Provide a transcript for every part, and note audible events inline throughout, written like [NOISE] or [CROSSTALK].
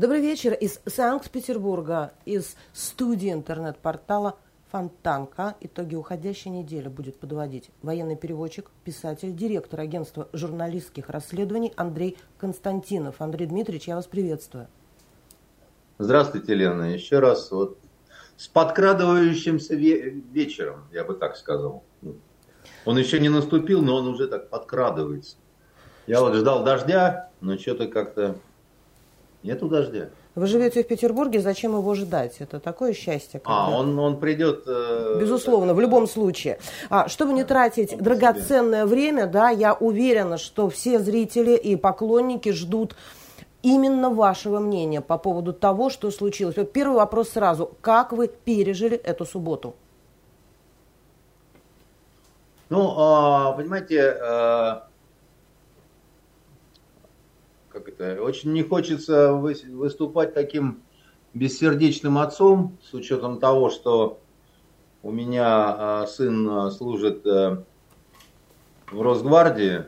Добрый вечер из Санкт-Петербурга, из студии интернет-портала Фонтанка. Итоги уходящей недели будет подводить военный переводчик, писатель, директор агентства журналистских расследований Андрей Константинов. Андрей Дмитриевич, я вас приветствую. Здравствуйте, Лена. Еще раз вот с подкрадывающимся вечером, я бы так сказал. Он еще не наступил, но он уже так подкрадывается. Я вот ждал дождя, но что-то как-то нету дождя. Вы живете в Петербурге, зачем его ждать? Это такое счастье. А, когда... А, он, он придет... Э... Безусловно, в любом случае. А, чтобы не тратить он драгоценное себе. время, да, я уверена, что все зрители и поклонники ждут именно вашего мнения по поводу того, что случилось. Вот первый вопрос сразу. Как вы пережили эту субботу? Ну, а, понимаете, э, как это, очень не хочется выступать таким бессердечным отцом, с учетом того, что у меня а, сын а, служит э, в Росгвардии.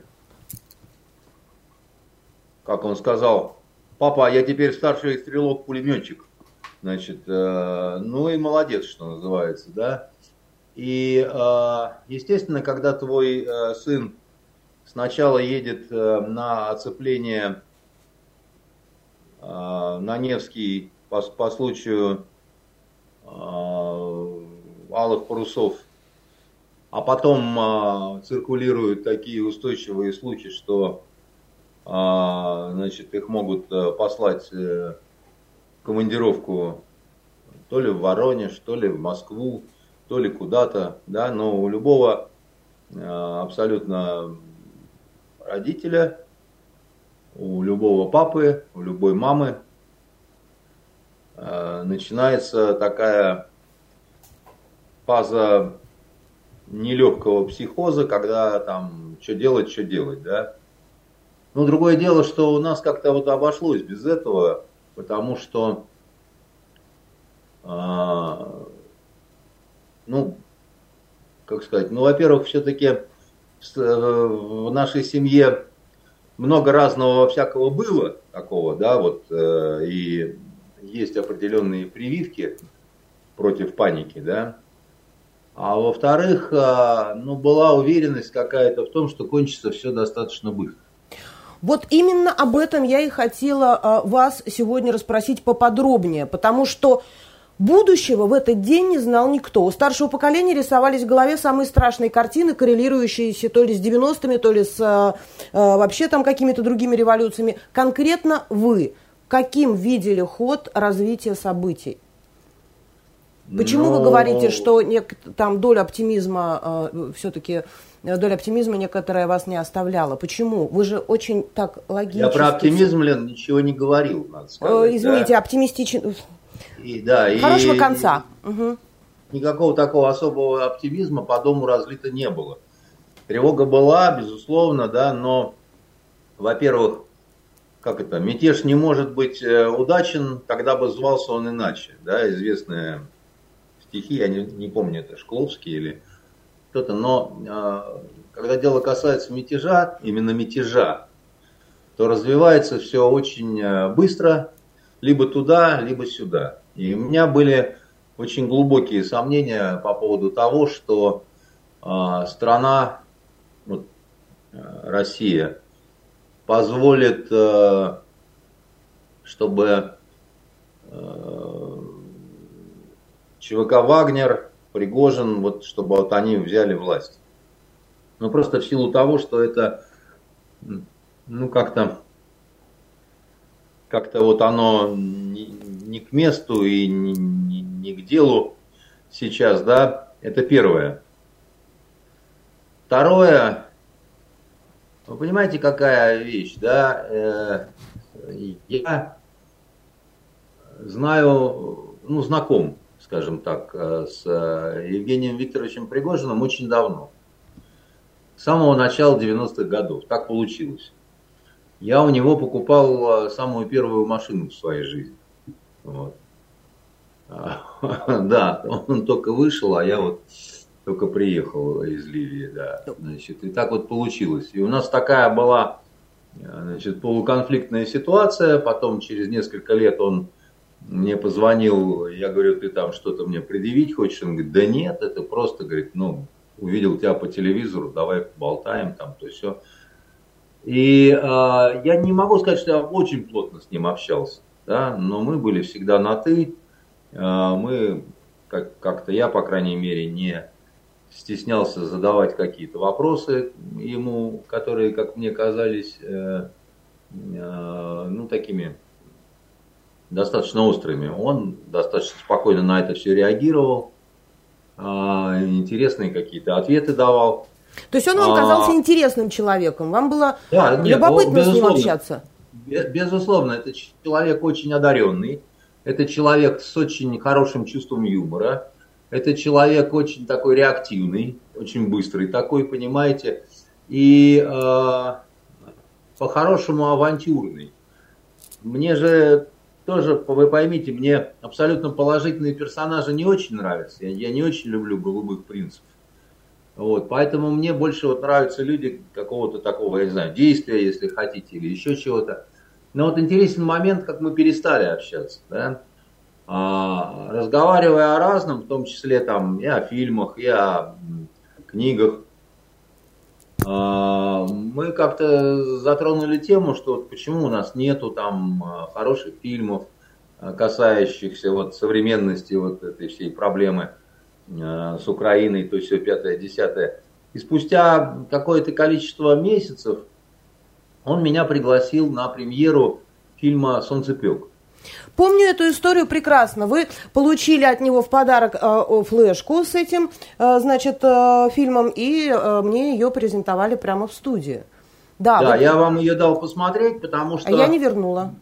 Как он сказал, папа, я теперь старший стрелок-пулеметчик. Значит, э, ну и молодец, что называется, да. И, э, естественно, когда твой сын сначала едет на оцепление Э, на Невский по, по случаю э, алых парусов, а потом э, циркулируют такие устойчивые слухи, что значит, их могут послать командировку то ли в Воронеж, то ли в Москву, то ли куда-то, да, но у любого абсолютно родителя у любого папы, у любой мамы э, начинается такая фаза нелегкого психоза, когда там что делать, что делать, да. Но другое дело, что у нас как-то вот обошлось без этого, потому что, э, ну, как сказать, ну, во-первых, все-таки э, в нашей семье много разного всякого было такого, да, вот, э, и есть определенные прививки против паники, да. А во-вторых, э, ну, была уверенность какая-то в том, что кончится все достаточно быстро. Вот именно об этом я и хотела э, вас сегодня расспросить поподробнее, потому что Будущего в этот день не знал никто. У старшего поколения рисовались в голове самые страшные картины, коррелирующиеся то ли с 90-ми, то ли с э, э, вообще там какими-то другими революциями. Конкретно вы каким видели ход развития событий? Почему Но... вы говорите, что нек- там доля оптимизма э, все-таки э, доля оптимизма некоторая вас не оставляла? Почему? Вы же очень так логично. Я про оптимизм, Лен, ничего не говорил, надо сказать. Э, извините, да? оптимистичен и, да, Хорошего и, конца. Угу. Никакого такого особого оптимизма по дому разлито не было. Тревога была, безусловно, да, но, во-первых, как это, мятеж не может быть э, удачен, когда бы звался он иначе, да, известные стихи, я не, не помню, это Шкловский или кто-то, но э, когда дело касается мятежа, именно мятежа, то развивается все очень э, быстро, либо туда, либо сюда. И у меня были очень глубокие сомнения по поводу того, что э, страна, вот, э, Россия, позволит, э, чтобы э, ЧВК Вагнер, Пригожин, вот, чтобы вот они взяли власть. Ну, просто в силу того, что это, ну, как-то как-то вот оно не, не к месту и не, не, не к делу сейчас, да, это первое. Второе, вы понимаете, какая вещь, да, э, я знаю, ну, знаком, скажем так, э, с Евгением Викторовичем Пригожиным очень давно. С самого начала 90-х годов. Так получилось я у него покупал а, самую первую машину в своей жизни. Вот. [LAUGHS] Да, он только вышел, а я вот только приехал из Ливии, да. Значит, и так вот получилось. И у нас такая была Значит, полуконфликтная ситуация, потом через несколько лет он мне позвонил, я говорю, ты там что-то мне предъявить хочешь? Он говорит, да нет, это просто, говорит, ну, увидел тебя по телевизору, давай поболтаем там, то все. И э, я не могу сказать, что я очень плотно с ним общался, да, но мы были всегда на ты, э, мы как- как-то я, по крайней мере, не стеснялся задавать какие-то вопросы ему, которые, как мне казались, э, э, ну, такими достаточно острыми. Он достаточно спокойно на это все реагировал, э, интересные какие-то ответы давал. То есть он вам казался а... интересным человеком, вам было да, нет, любопытно с ним общаться? Безусловно, это человек очень одаренный, это человек с очень хорошим чувством юмора, это человек очень такой реактивный, очень быстрый такой, понимаете, и э, по-хорошему авантюрный. Мне же тоже, вы поймите, мне абсолютно положительные персонажи не очень нравятся. Я, я не очень люблю голубых принцев. Вот, поэтому мне больше вот нравятся люди какого-то такого, я не знаю, действия, если хотите, или еще чего-то. Но вот интересен момент, как мы перестали общаться. Да? А, разговаривая о разном, в том числе там и о фильмах, и о книгах, а, мы как-то затронули тему, что вот почему у нас нету там а, хороших фильмов, касающихся вот современности вот этой всей проблемы с Украиной, то есть все пятое, десятое. И спустя какое-то количество месяцев он меня пригласил на премьеру фильма «Солнцепек». Помню эту историю прекрасно. Вы получили от него в подарок э, флешку с этим, э, значит, э, фильмом, и э, мне ее презентовали прямо в студии. Да, да вот... я вам ее дал посмотреть, потому что... А я не вернула.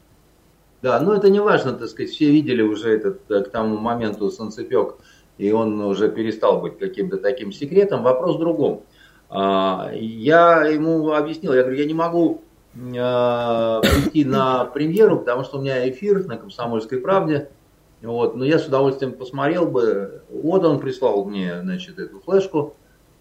Да, ну это не важно, так сказать, все видели уже этот э, к тому моменту солнцепек, и он уже перестал быть каким-то таким секретом. Вопрос в другом. А, я ему объяснил, я говорю, я не могу Э, прийти на премьеру, потому что у меня эфир на «Комсомольской правде». Вот, но я с удовольствием посмотрел бы. Вот он прислал мне, значит, эту флешку.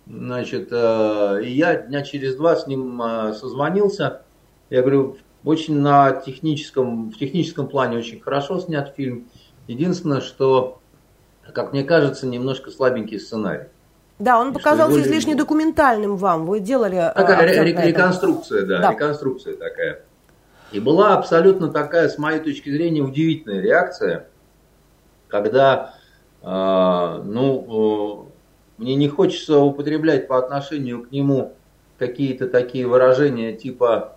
Значит, э, и я дня через два с ним созвонился. Я говорю, очень на техническом, в техническом плане очень хорошо снят фильм. Единственное, что, как мне кажется, немножко слабенький сценарий. Да, он показался излишне документальным вам. Вы делали... Э, такая реконструкция, да, да, реконструкция такая. И была абсолютно такая, с моей точки зрения, удивительная реакция, когда, э, ну, э, мне не хочется употреблять по отношению к нему какие-то такие выражения типа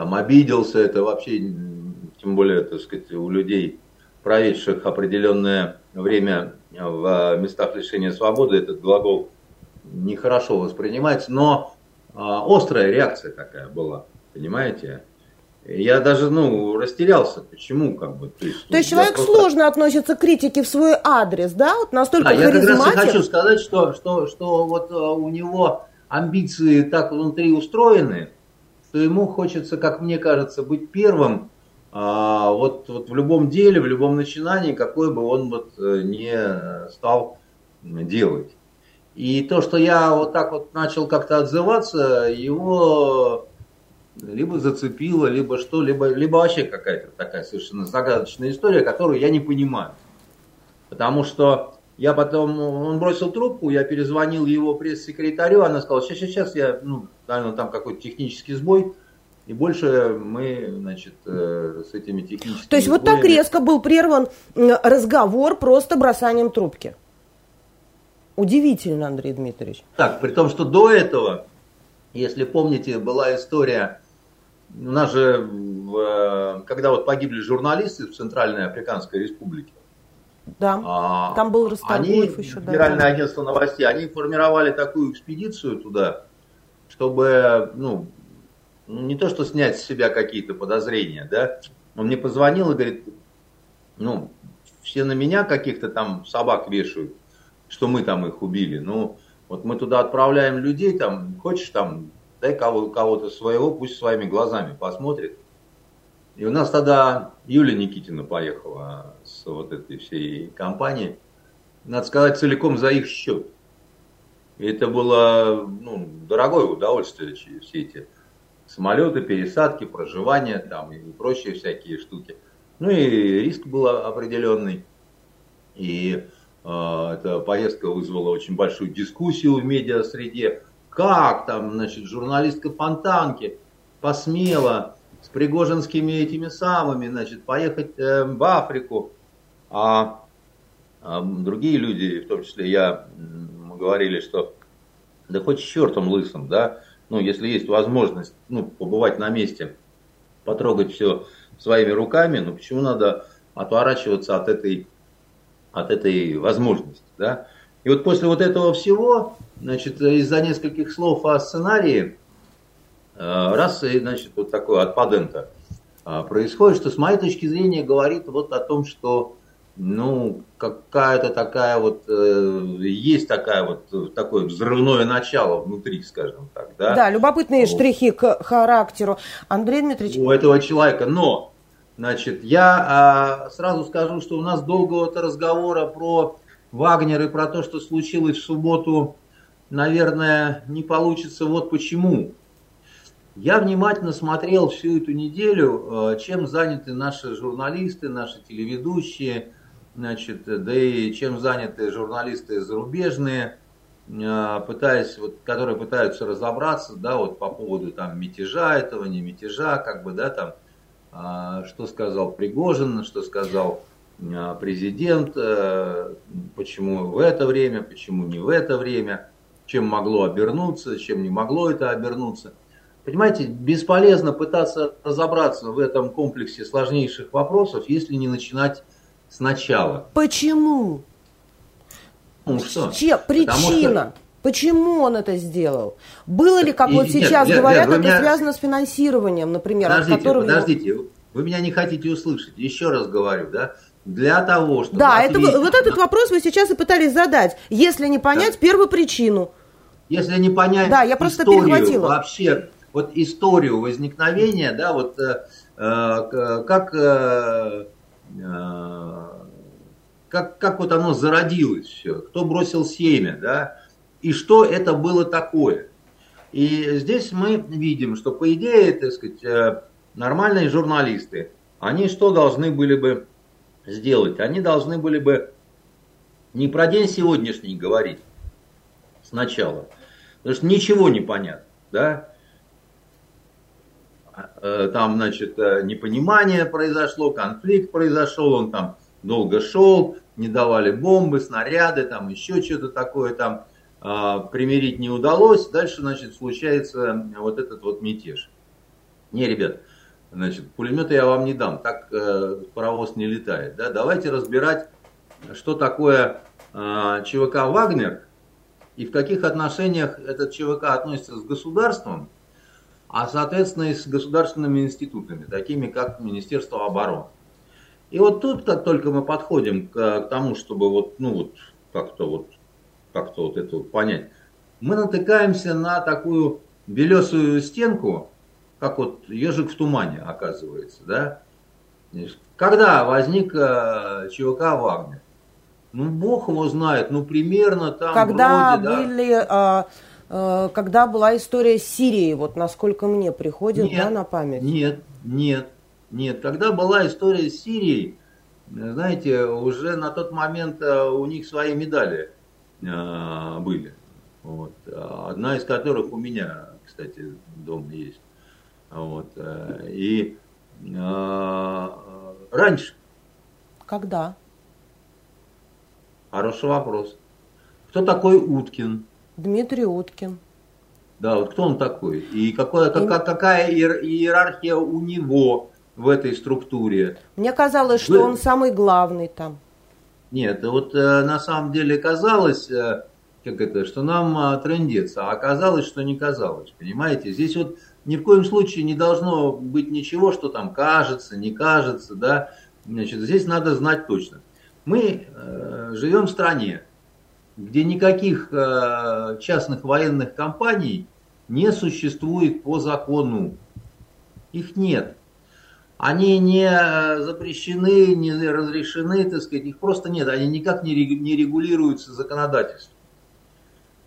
там обиделся, это вообще, тем более, так сказать, у людей, проведших определенное время в местах лишения свободы этот глагол нехорошо воспринимается, но а, острая реакция такая была, понимаете? Я даже, ну, растерялся. Почему, как бы? То есть, то есть человек просто... сложно относится к критике в свой адрес, да? Вот настолько да, я как раз и хочу сказать, что, что, что вот а, у него амбиции так внутри устроены, что ему хочется, как мне кажется, быть первым а, вот, вот в любом деле, в любом начинании, какой бы он вот э, не стал делать. И то, что я вот так вот начал как-то отзываться, его либо зацепило, либо что, либо, либо вообще какая-то такая совершенно загадочная история, которую я не понимаю. Потому что я потом, он бросил трубку, я перезвонил его пресс-секретарю, она сказала, сейчас, сейчас, я, ну, наверное, там какой-то технический сбой, и больше мы, значит, э, с этими техническими... То есть вот так резко был прерван разговор просто бросанием трубки. Удивительно, Андрей Дмитриевич. Так, при том, что до этого, если помните, была история, у нас же, когда вот погибли журналисты в Центральной Африканской Республике, да, а, там был Расторгуев еще. Федеральное да, агентство новостей, они формировали такую экспедицию туда, чтобы, ну, не то, что снять с себя какие-то подозрения, да, он мне позвонил и говорит, ну, все на меня каких-то там собак вешают, что мы там их убили. Ну, вот мы туда отправляем людей, там, хочешь там, дай кого- кого-то своего, пусть своими глазами посмотрит. И у нас тогда Юлия Никитина поехала с вот этой всей компанией, надо сказать, целиком за их счет. И это было ну, дорогое удовольствие, все эти самолеты, пересадки, проживание там и прочие всякие штуки. Ну и риск был определенный. И э, эта поездка вызвала очень большую дискуссию в медиа-среде. Как там, значит, журналистка Фонтанки посмела с пригожинскими этими самыми, значит, поехать э, в Африку. А, а другие люди, в том числе я, говорили, что да хоть с чертом лысым, да, ну, если есть возможность, ну, побывать на месте, потрогать все своими руками, ну, почему надо отворачиваться от этой, от этой возможности, да? И вот после вот этого всего, значит, из-за нескольких слов о сценарии, э, раз, значит, вот такое от Падента э, происходит, что с моей точки зрения говорит вот о том, что ну, какая-то такая вот, э, есть такая вот, э, такое взрывное начало внутри, скажем так, да? Да, любопытные вот. штрихи к характеру. Андрей Дмитриевич. У этого человека, но, значит, я а, сразу скажу, что у нас долгого-то разговора про Вагнер и про то, что случилось в субботу, наверное, не получится вот почему. Я внимательно смотрел всю эту неделю, э, чем заняты наши журналисты, наши телеведущие, значит, да и чем заняты журналисты зарубежные, а, пытаясь, вот, которые пытаются разобраться, да, вот по поводу там мятежа этого, не мятежа, как бы, да, там, а, что сказал Пригожин, что сказал а, президент, э, почему в это время, почему не в это время, чем могло обернуться, чем не могло это обернуться. Понимаете, бесполезно пытаться разобраться в этом комплексе сложнейших вопросов, если не начинать сначала. Почему? Ну что? Че, причина. Что... Почему он это сделал? Было ли, как и, вот нет, сейчас нет, говорят, нет, это меня... связано с финансированием, например, подождите, от которого... Подождите, вы меня не хотите услышать. Еще раз говорю, да? Для того, чтобы... Да, ответить... это, вот этот вопрос мы сейчас и пытались задать. Если не понять да. первую причину. Если не понять да, я просто историю, перехватила. вообще, вот историю возникновения, да, вот э, э, как... Э, как, как вот оно зародилось все, кто бросил семя, да, и что это было такое. И здесь мы видим, что по идее, так сказать, э, нормальные журналисты, они что должны были бы сделать? Они должны были бы не про день сегодняшний говорить сначала, потому что ничего не понятно, да, Э, там, значит, э, непонимание произошло, конфликт произошел, он там долго шел, не давали бомбы, снаряды, там еще что-то такое там а, примирить не удалось. Дальше, значит, случается вот этот вот мятеж. Не, ребят, значит, пулеметы я вам не дам, так э, паровоз не летает. Да? Давайте разбирать, что такое э, ЧВК «Вагнер» и в каких отношениях этот ЧВК относится с государством – а соответственно и с государственными институтами, такими как Министерство обороны. И вот тут, как только мы подходим к, к тому, чтобы вот, ну вот, как-то вот, как-то вот это вот понять, мы натыкаемся на такую белесую стенку, как вот ежик в тумане, оказывается, да? Когда возник э, ЧВК «Вагнер»? Ну, бог его знает, ну, примерно там Когда вроде, были... Да, Э, когда была история с Сирией, вот насколько мне приходит нет, да, на память. Нет, нет, нет. Когда была история с Сирией, знаете, уже на тот момент э, у них свои медали э, были. Вот. Одна из которых у меня, кстати, дома есть. Вот. И раньше. Когда? Хороший вопрос. Кто такой Уткин? Дмитрий Уткин. Да, вот кто он такой? И какое, как, какая иерархия у него в этой структуре? Мне казалось, что Вы... он самый главный там. Нет, вот э, на самом деле казалось, э, как это, что нам э, трендец, а оказалось, что не казалось. Понимаете? Здесь вот ни в коем случае не должно быть ничего, что там кажется, не кажется, да. Значит, здесь надо знать точно. Мы э, живем в стране, где никаких э, частных военных компаний не существует по закону. Их нет. Они не запрещены, не разрешены, так сказать, их просто нет. Они никак не регулируются законодательством.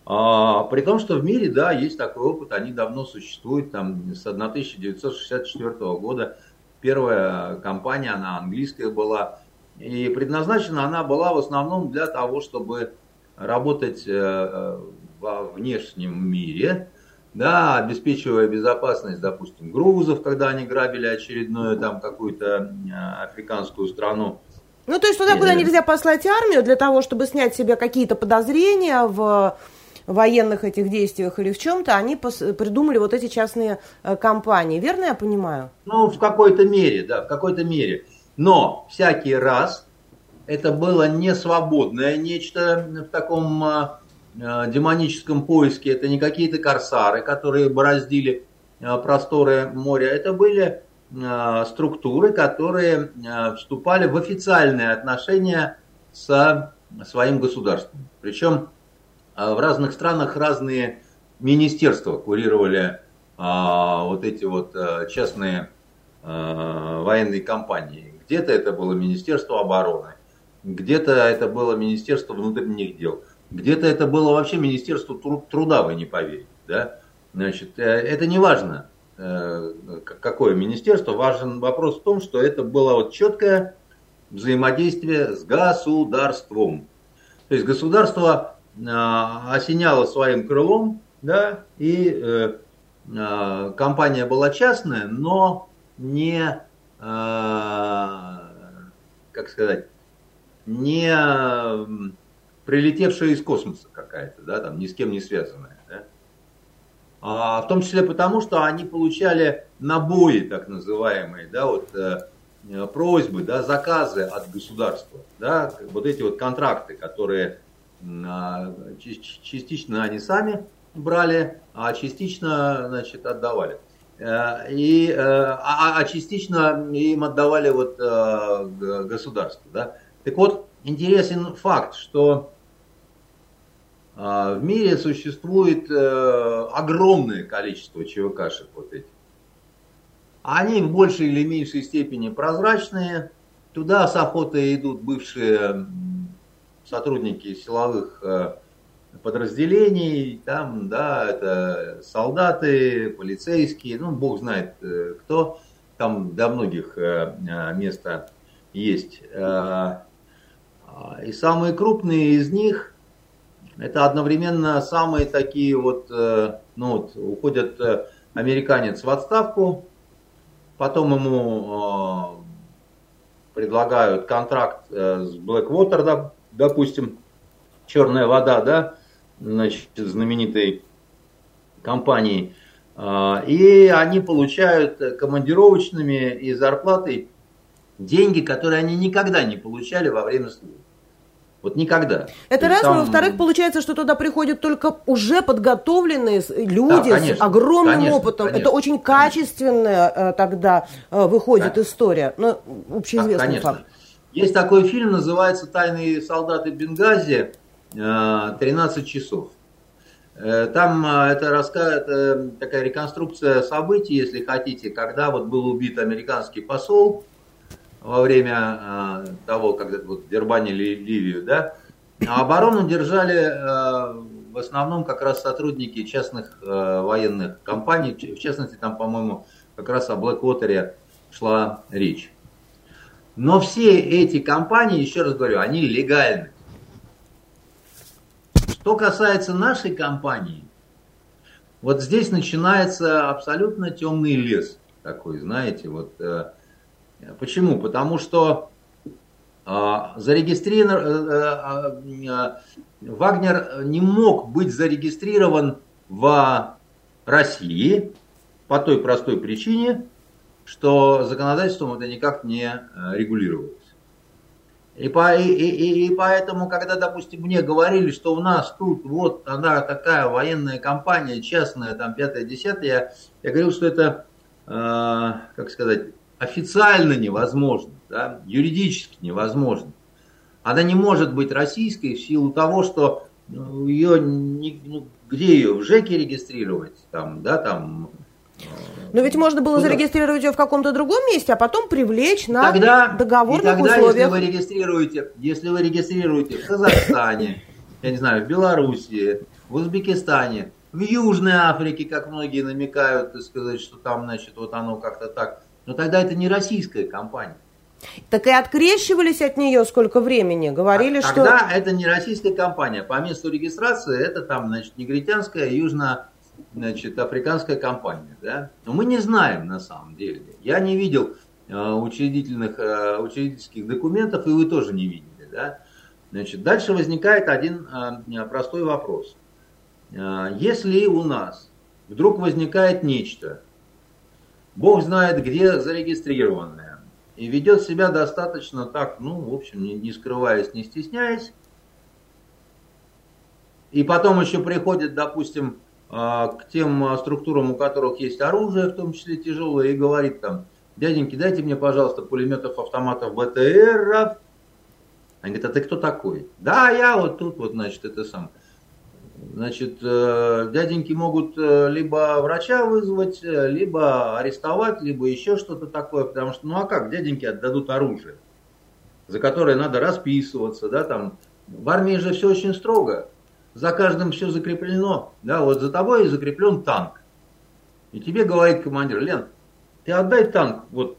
А, при том, что в мире, да, есть такой опыт, они давно существуют, там, с 1964 года. Первая компания, она английская была, и предназначена она была в основном для того, чтобы работать э, во внешнем мире, да, обеспечивая безопасность, допустим, грузов, когда они грабили очередную там какую-то э, африканскую страну. Ну, то есть туда, куда нельзя послать армию для того, чтобы снять себе какие-то подозрения в военных этих действиях или в чем-то, они придумали вот эти частные э, компании. Верно я понимаю? Ну, в какой-то мере, да, в какой-то мере. Но всякий раз это было не свободное нечто в таком э, э, демоническом поиске. Это не какие-то корсары, которые бороздили просторы моря. Это были структуры, которые вступали в официальные отношения со своим государством. Причем а в разных странах разные министерства курировали а, вот эти вот а, частные а, военные компании. Где-то это было Министерство обороны, где-то это было Министерство внутренних дел, где-то это было вообще Министерство труда, вы не поверите. Да? Значит, э, это не важно, э, какое министерство, важен вопрос в том, что это было вот четкое взаимодействие с государством. То есть государство а, осеняла своим крылом, да, и э, э, компания была частная, но не, э, как сказать, не прилетевшая из космоса какая-то, да, там ни с кем не связанная. Да? А, в том числе потому, что они получали набои, так называемые, да, вот э, просьбы, да, заказы от государства, да, вот эти вот контракты, которые а, частично они сами брали, а частично значит, отдавали. Э, и, э, а, а частично им отдавали вот э, государство. Да? Так вот, интересен факт, что в мире существует огромное количество ЧВКшек вот этих. Они в большей или меньшей степени прозрачные. Туда с охотой идут бывшие сотрудники силовых э, подразделений, там, да, это солдаты, полицейские, ну, бог знает э, кто, там до многих э, места есть. И самые крупные из них, это одновременно самые такие вот, ну вот, уходят американец в отставку, потом ему предлагают контракт с Blackwater, допустим, черная вода, да, значит, знаменитой компании, и они получают командировочными и зарплатой деньги, которые они никогда не получали во время службы. Вот никогда. Это раз, там... во-вторых, получается, что туда приходят только уже подготовленные люди да, конечно, с огромным конечно, опытом. Конечно, Это очень качественная конечно. Э, тогда э, выходит да. история. Ну, общеизвестный да, конечно. факт. Есть такой фильм, называется «Тайные солдаты Бенгази. 13 э, часов». Там это, рассказ, это такая реконструкция событий, если хотите, когда вот был убит американский посол во время того, когда вот дербанили Ливию, да, а оборону держали в основном как раз сотрудники частных военных компаний, в частности, там, по-моему, как раз о Блэквотере шла речь. Но все эти компании, еще раз говорю, они легальны. Что касается нашей компании, вот здесь начинается абсолютно темный лес такой, знаете, вот э, почему? Потому что э, зарегистрирован э, э, Вагнер не мог быть зарегистрирован в России по той простой причине, что законодательством это никак не э, регулировалось. И, по, и, и, и поэтому, когда, допустим, мне говорили, что у нас тут вот она такая военная компания, частная, там, пятая, десятая, я, я говорил, что это, э, как сказать, официально невозможно, да, юридически невозможно. Она не может быть российской в силу того, что ну, ее, ну, где ее, в ЖЭКе регистрировать, там, да, там, но ведь можно было зарегистрировать ее в каком-то другом месте, а потом привлечь на тогда, договорных и тогда, условиях. Если вы регистрируете, если вы регистрируете в Казахстане, я не знаю, в Белоруссии, в Узбекистане, в Южной Африке, как многие намекают, сказать, что там, значит, вот оно как-то так. Но тогда это не российская компания. Так и открещивались от нее сколько времени, говорили, а, что... Тогда это не российская компания, по месту регистрации это там, значит, негритянская, южно значит, африканская компания, да? Но мы не знаем на самом деле. Я не видел э, учредительных, э, учредительских документов, и вы тоже не видели, да? Значит, дальше возникает один э, простой вопрос. Если у нас вдруг возникает нечто, Бог знает где зарегистрированное, и ведет себя достаточно так, ну, в общем, не, не скрываясь, не стесняясь. И потом еще приходит, допустим, а, к тем а, структурам, у которых есть оружие, в том числе тяжелое, и говорит там, дяденьки, дайте мне, пожалуйста, пулеметов, автоматов, БТРов. Они говорят, а ты кто такой? Да, я вот тут вот, значит, это сам. Значит, э, дяденьки могут э, либо врача вызвать, э, либо арестовать, либо еще что-то такое, потому что, ну а как, дяденьки отдадут оружие, за которое надо расписываться, да, там, в армии же все очень строго, за каждым все закреплено, да, вот за тобой закреплен танк, и тебе говорит командир, Лен, ты отдай танк, вот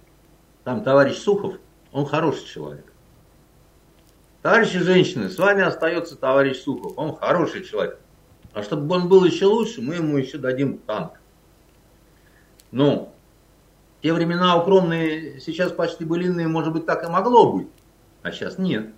там товарищ Сухов, он хороший человек. Товарищи женщины, с вами остается товарищ Сухов, он хороший человек. А чтобы он был еще лучше, мы ему еще дадим танк. Ну, те времена укромные, сейчас почти былинные, может быть, так и могло быть. А сейчас нет.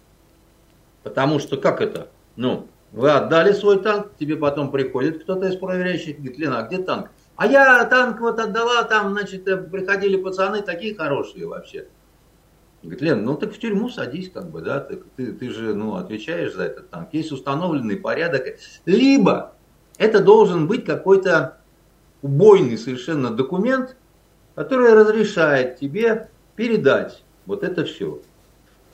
Потому что как это? Ну, вы отдали свой танк, тебе потом приходит кто-то из проверяющих, говорит, Лена, а где танк? А я танк вот отдала, там, значит, э, приходили пацаны такие хорошие вообще. Говорит, Лен, ну так в тюрьму садись, как бы, да, ты, ты, ты же, ну, отвечаешь за этот танк. Есть установленный порядок. Либо это должен быть какой-то убойный совершенно документ, который разрешает тебе передать вот это все.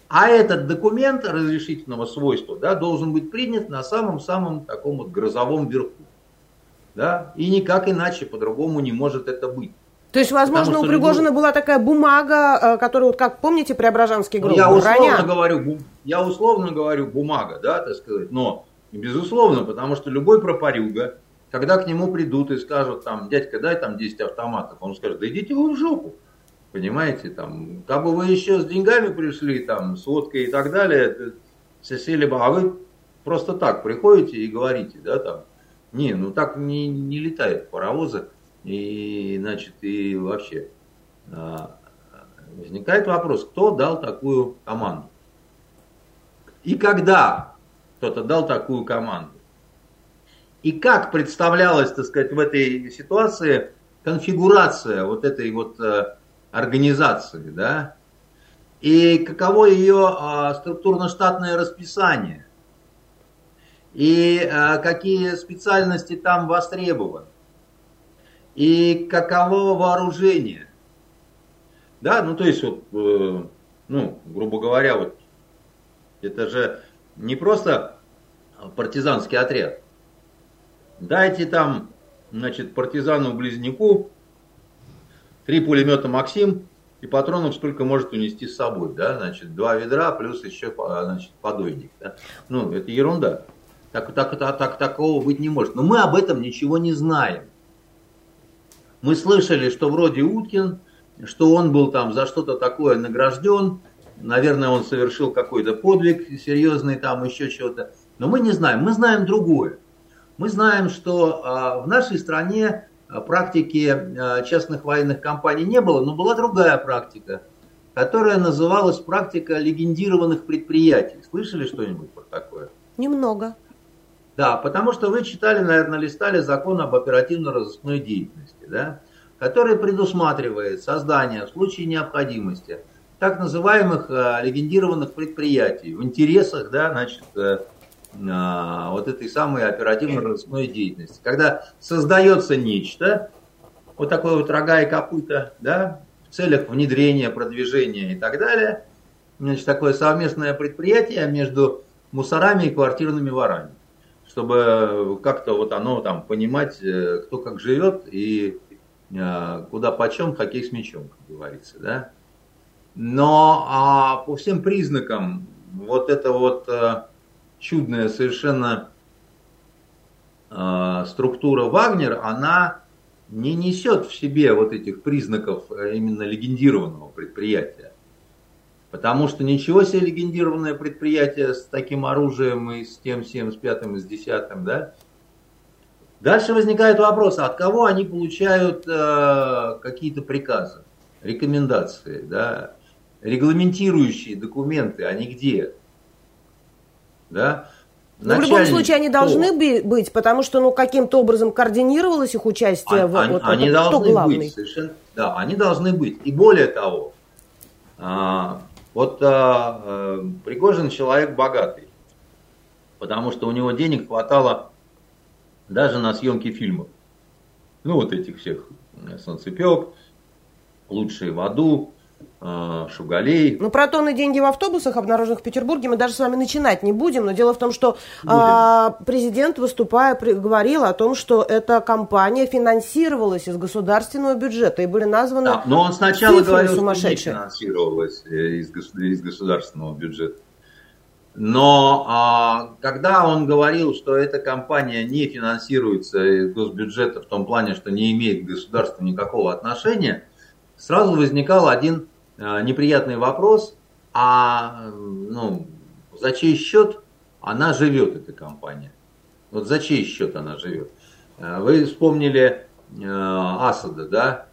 А этот документ разрешительного свойства да, должен быть принят на самом-самом таком вот грозовом верху. Да? И никак иначе, по-другому не может это быть. То есть, возможно, Потому, у Пригожина любой... была такая бумага, э, которую, вот как помните, Преображенский групп? Я условно, говорю, я условно говорю бумага, да, так сказать, но безусловно, потому что любой пропорюга, когда к нему придут и скажут, там, дядька, дай там 10 автоматов, он скажет, да идите вы в жопу. Понимаете, там, как бы вы еще с деньгами пришли, там, с водкой и так далее, сели бы, а вы просто так приходите и говорите, да, там, не, ну так не, не летает паровозы, и, значит, и вообще а, возникает вопрос, кто дал такую команду? И когда кто-то дал такую команду? И как представлялась, так сказать, в этой ситуации конфигурация вот этой вот э, организации, да? И каково ее э, структурно-штатное расписание? И э, какие специальности там востребованы? И каково вооружение. Да, ну то есть вот, э, ну, грубо говоря, вот это же не просто партизанский отряд. Дайте там, значит, партизану-близняку три пулемета «Максим» и патронов сколько может унести с собой, да, значит, два ведра плюс еще, значит, подойник, да. Ну, это ерунда. Так, так, так, так, такого быть не может. Но мы об этом ничего не знаем. Мы слышали, что вроде Уткин, что он был там за что-то такое награжден, наверное, он совершил какой-то подвиг серьезный там, еще чего-то. Но мы не знаем, мы знаем другое. Мы знаем, что а, в нашей стране а, практики а, частных военных компаний не было, но была другая практика, которая называлась практика легендированных предприятий. Слышали что-нибудь про такое? Немного. Да, потому что вы читали, наверное, листали закон об оперативно-розыскной деятельности, да, который предусматривает создание в случае необходимости так называемых э, легендированных предприятий в интересах, да, значит, э, э, вот этой самой оперативно-розыскной деятельности. Когда создается нечто, вот такое вот рога и копыта, да, в целях внедрения, продвижения и так далее, значит, такое совместное предприятие между мусорами и квартирными ворами чтобы как-то вот оно там понимать, э, кто как живет и э, куда почем, хоккей с мячом, как говорится, да. Но а, по всем признакам вот это вот а, чудная совершенно э, структура Вагнер, она не несет в себе вот этих признаков э, именно легендированного предприятия. Потому что ничего себе легендированное предприятие с таким оружием и с тем, всем, с пятым, и с десятым, да? Дальше возникает вопрос, от кого они получают э, какие-то приказы, рекомендации, да? регламентирующие документы, они где? Да? Но в любом случае они должны кто? быть, потому что ну каким-то образом координировалось их участие а, в они, вот они это, должны кто главный? быть, совершенно, да, они должны быть. И более того, а, вот а, а, Пригожин человек богатый, потому что у него денег хватало даже на съемки фильмов. Ну вот этих всех «Солнцепек», «Лучшие в аду», Шугалей. Ну, про тонны деньги в автобусах, обнаруженных в Петербурге, мы даже с вами начинать не будем. Но дело в том, что а, президент, выступая, при, говорил о том, что эта компания финансировалась из государственного бюджета и были названы да, Но он сначала говорил, сумасшедшие. что не финансировалась э, из, из государственного бюджета. Но а, когда он говорил, что эта компания не финансируется из госбюджета в том плане, что не имеет к государству никакого отношения, сразу возникал один Э, неприятный вопрос, а ну, за чей счет она живет, эта компания? Вот за чей счет она живет? Э, вы вспомнили э, Асада, да,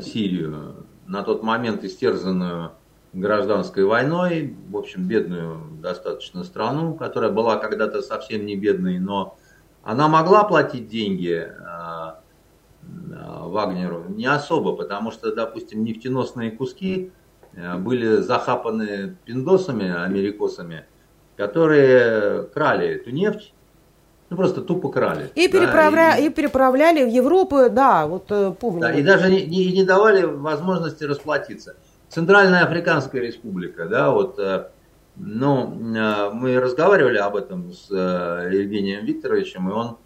Сирию, на тот момент истерзанную гражданской войной, в общем, бедную достаточно страну, которая была когда-то совсем не бедной, но она могла платить деньги Вагнеру не особо, потому что, допустим, нефтеносные куски Э, были захапаны пиндосами, америкосами, которые крали эту нефть, ну просто тупо крали. И, да, переправля... и... и переправляли в Европу, да, вот э, помню. Да, и даже не, не, не давали возможности расплатиться. Центральная Африканская Республика, да, вот, э, ну, мы разговаривали об этом с Евгением Викторовичем, и он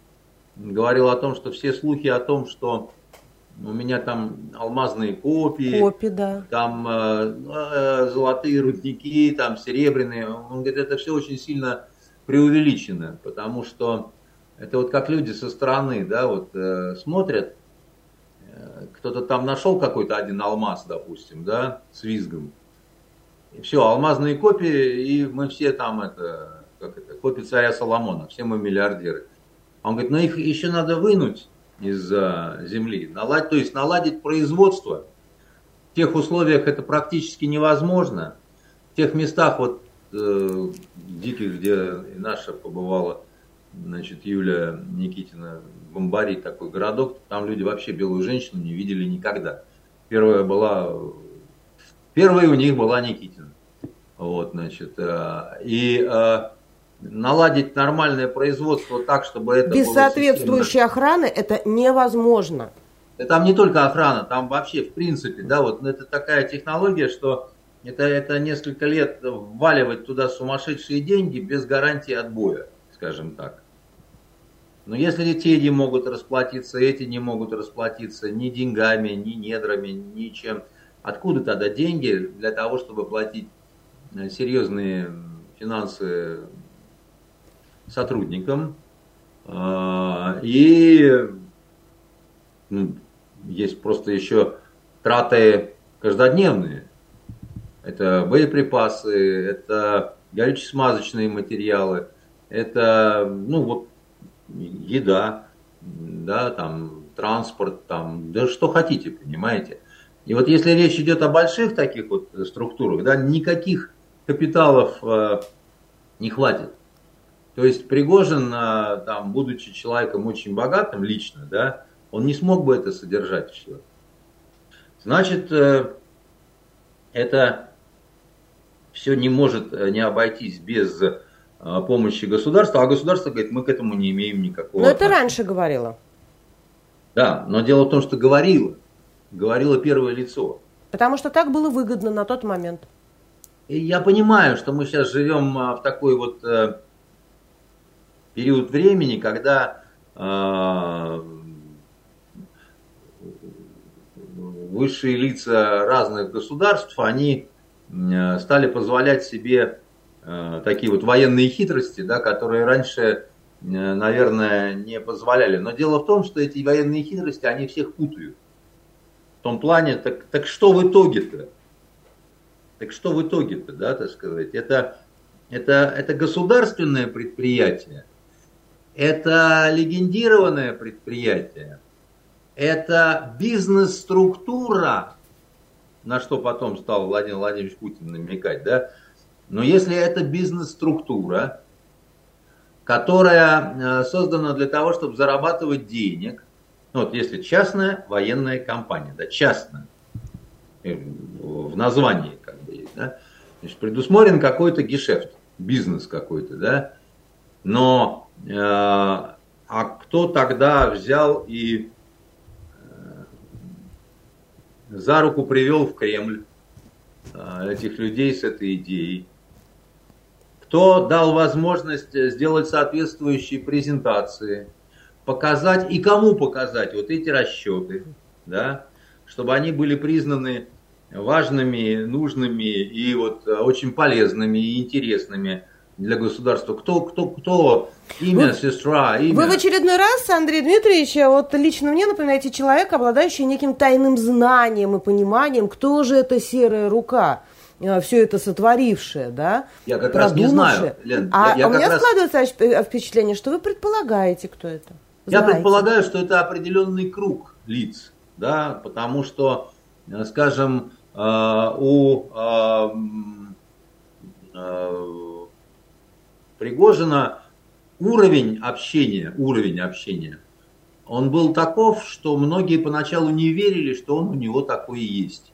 говорил о том, что все слухи о том, что у меня там алмазные копии, Копи, да. там э, э, золотые рудники, там серебряные. Он говорит, это все очень сильно преувеличено, потому что это вот как люди со стороны, да, вот э, смотрят, э, кто-то там нашел какой-то один алмаз, допустим, да, с визгом. И все, алмазные копии, и мы все там это, как это, копии царя Соломона, все мы миллиардеры. Он говорит, ну их еще надо вынуть из земли. Наладить, то есть наладить производство. В тех условиях это практически невозможно. В тех местах, вот э, диких, где наша побывала, значит, Юля Никитина, Бомбари, такой городок, там люди вообще белую женщину не видели никогда. Первая была, первая у них была Никитина. Вот, значит, э, и э, наладить нормальное производство так, чтобы это Без соответствующей системно. охраны это невозможно. Там не только охрана, там вообще в принципе, да, вот это такая технология, что это, это несколько лет вваливать туда сумасшедшие деньги без гарантии отбоя, скажем так. Но если те не могут расплатиться, эти не могут расплатиться ни деньгами, ни недрами, ничем, откуда тогда деньги для того, чтобы платить э, серьезные финансы сотрудникам. А, и ну, есть просто еще траты каждодневные. Это боеприпасы, это горюче-смазочные материалы, это ну вот еда, да, там транспорт, там, да что хотите, понимаете. И вот если речь идет о больших таких вот структурах, да, никаких капиталов э, не хватит. То есть Пригожин, а, там, будучи человеком очень богатым лично, да, он не смог бы это содержать все. Значит, э, это все не может э, не обойтись без э, помощи государства, а государство говорит, мы к этому не имеем никакого. Но это раньше говорило. Да, но дело в том, что говорило, говорило первое лицо. Потому что так было выгодно на тот момент. И я понимаю, что мы сейчас живем а, в такой вот период времени, когда э, высшие лица разных государств, они э, стали позволять себе э, такие вот военные хитрости, да, которые раньше, наверное, не позволяли. Но дело в том, что эти военные хитрости, они всех путают. В том плане, так, так что в итоге-то? Так что в итоге-то, да, так сказать? Это, это, это государственное предприятие, это легендированное предприятие, это бизнес-структура, на что потом стал Владимир Владимирович Путин намекать, да, но если это бизнес-структура, которая э, создана для того, чтобы зарабатывать денег, ну, вот если частная военная компания, да, частная, э, в названии как бы есть, да, значит, предусмотрен какой-то гешефт, бизнес какой-то, да, но а кто тогда взял и за руку привел в Кремль э, этих людей с этой идеей. Кто дал возможность сделать соответствующие презентации, показать и кому показать вот эти расчеты, да, чтобы они были признаны важными, нужными и вот э, очень полезными и интересными для государства. Кто, кто, кто имя, вы, сестра, имя. Вы в очередной раз, Андрей Дмитриевич, вот лично мне напоминаете человека, обладающий неким тайным знанием и пониманием, кто же эта серая рука э, все это сотворившее, да? Я как раз не знаю, Лен. А, я, а у меня раз... складывается э, впечатление, что вы предполагаете, кто это. Знаете. Я предполагаю, что это определенный круг лиц, да, потому что, э, скажем, у Пригожина уровень общения, уровень общения, он был таков, что многие поначалу не верили, что он у него такой и есть.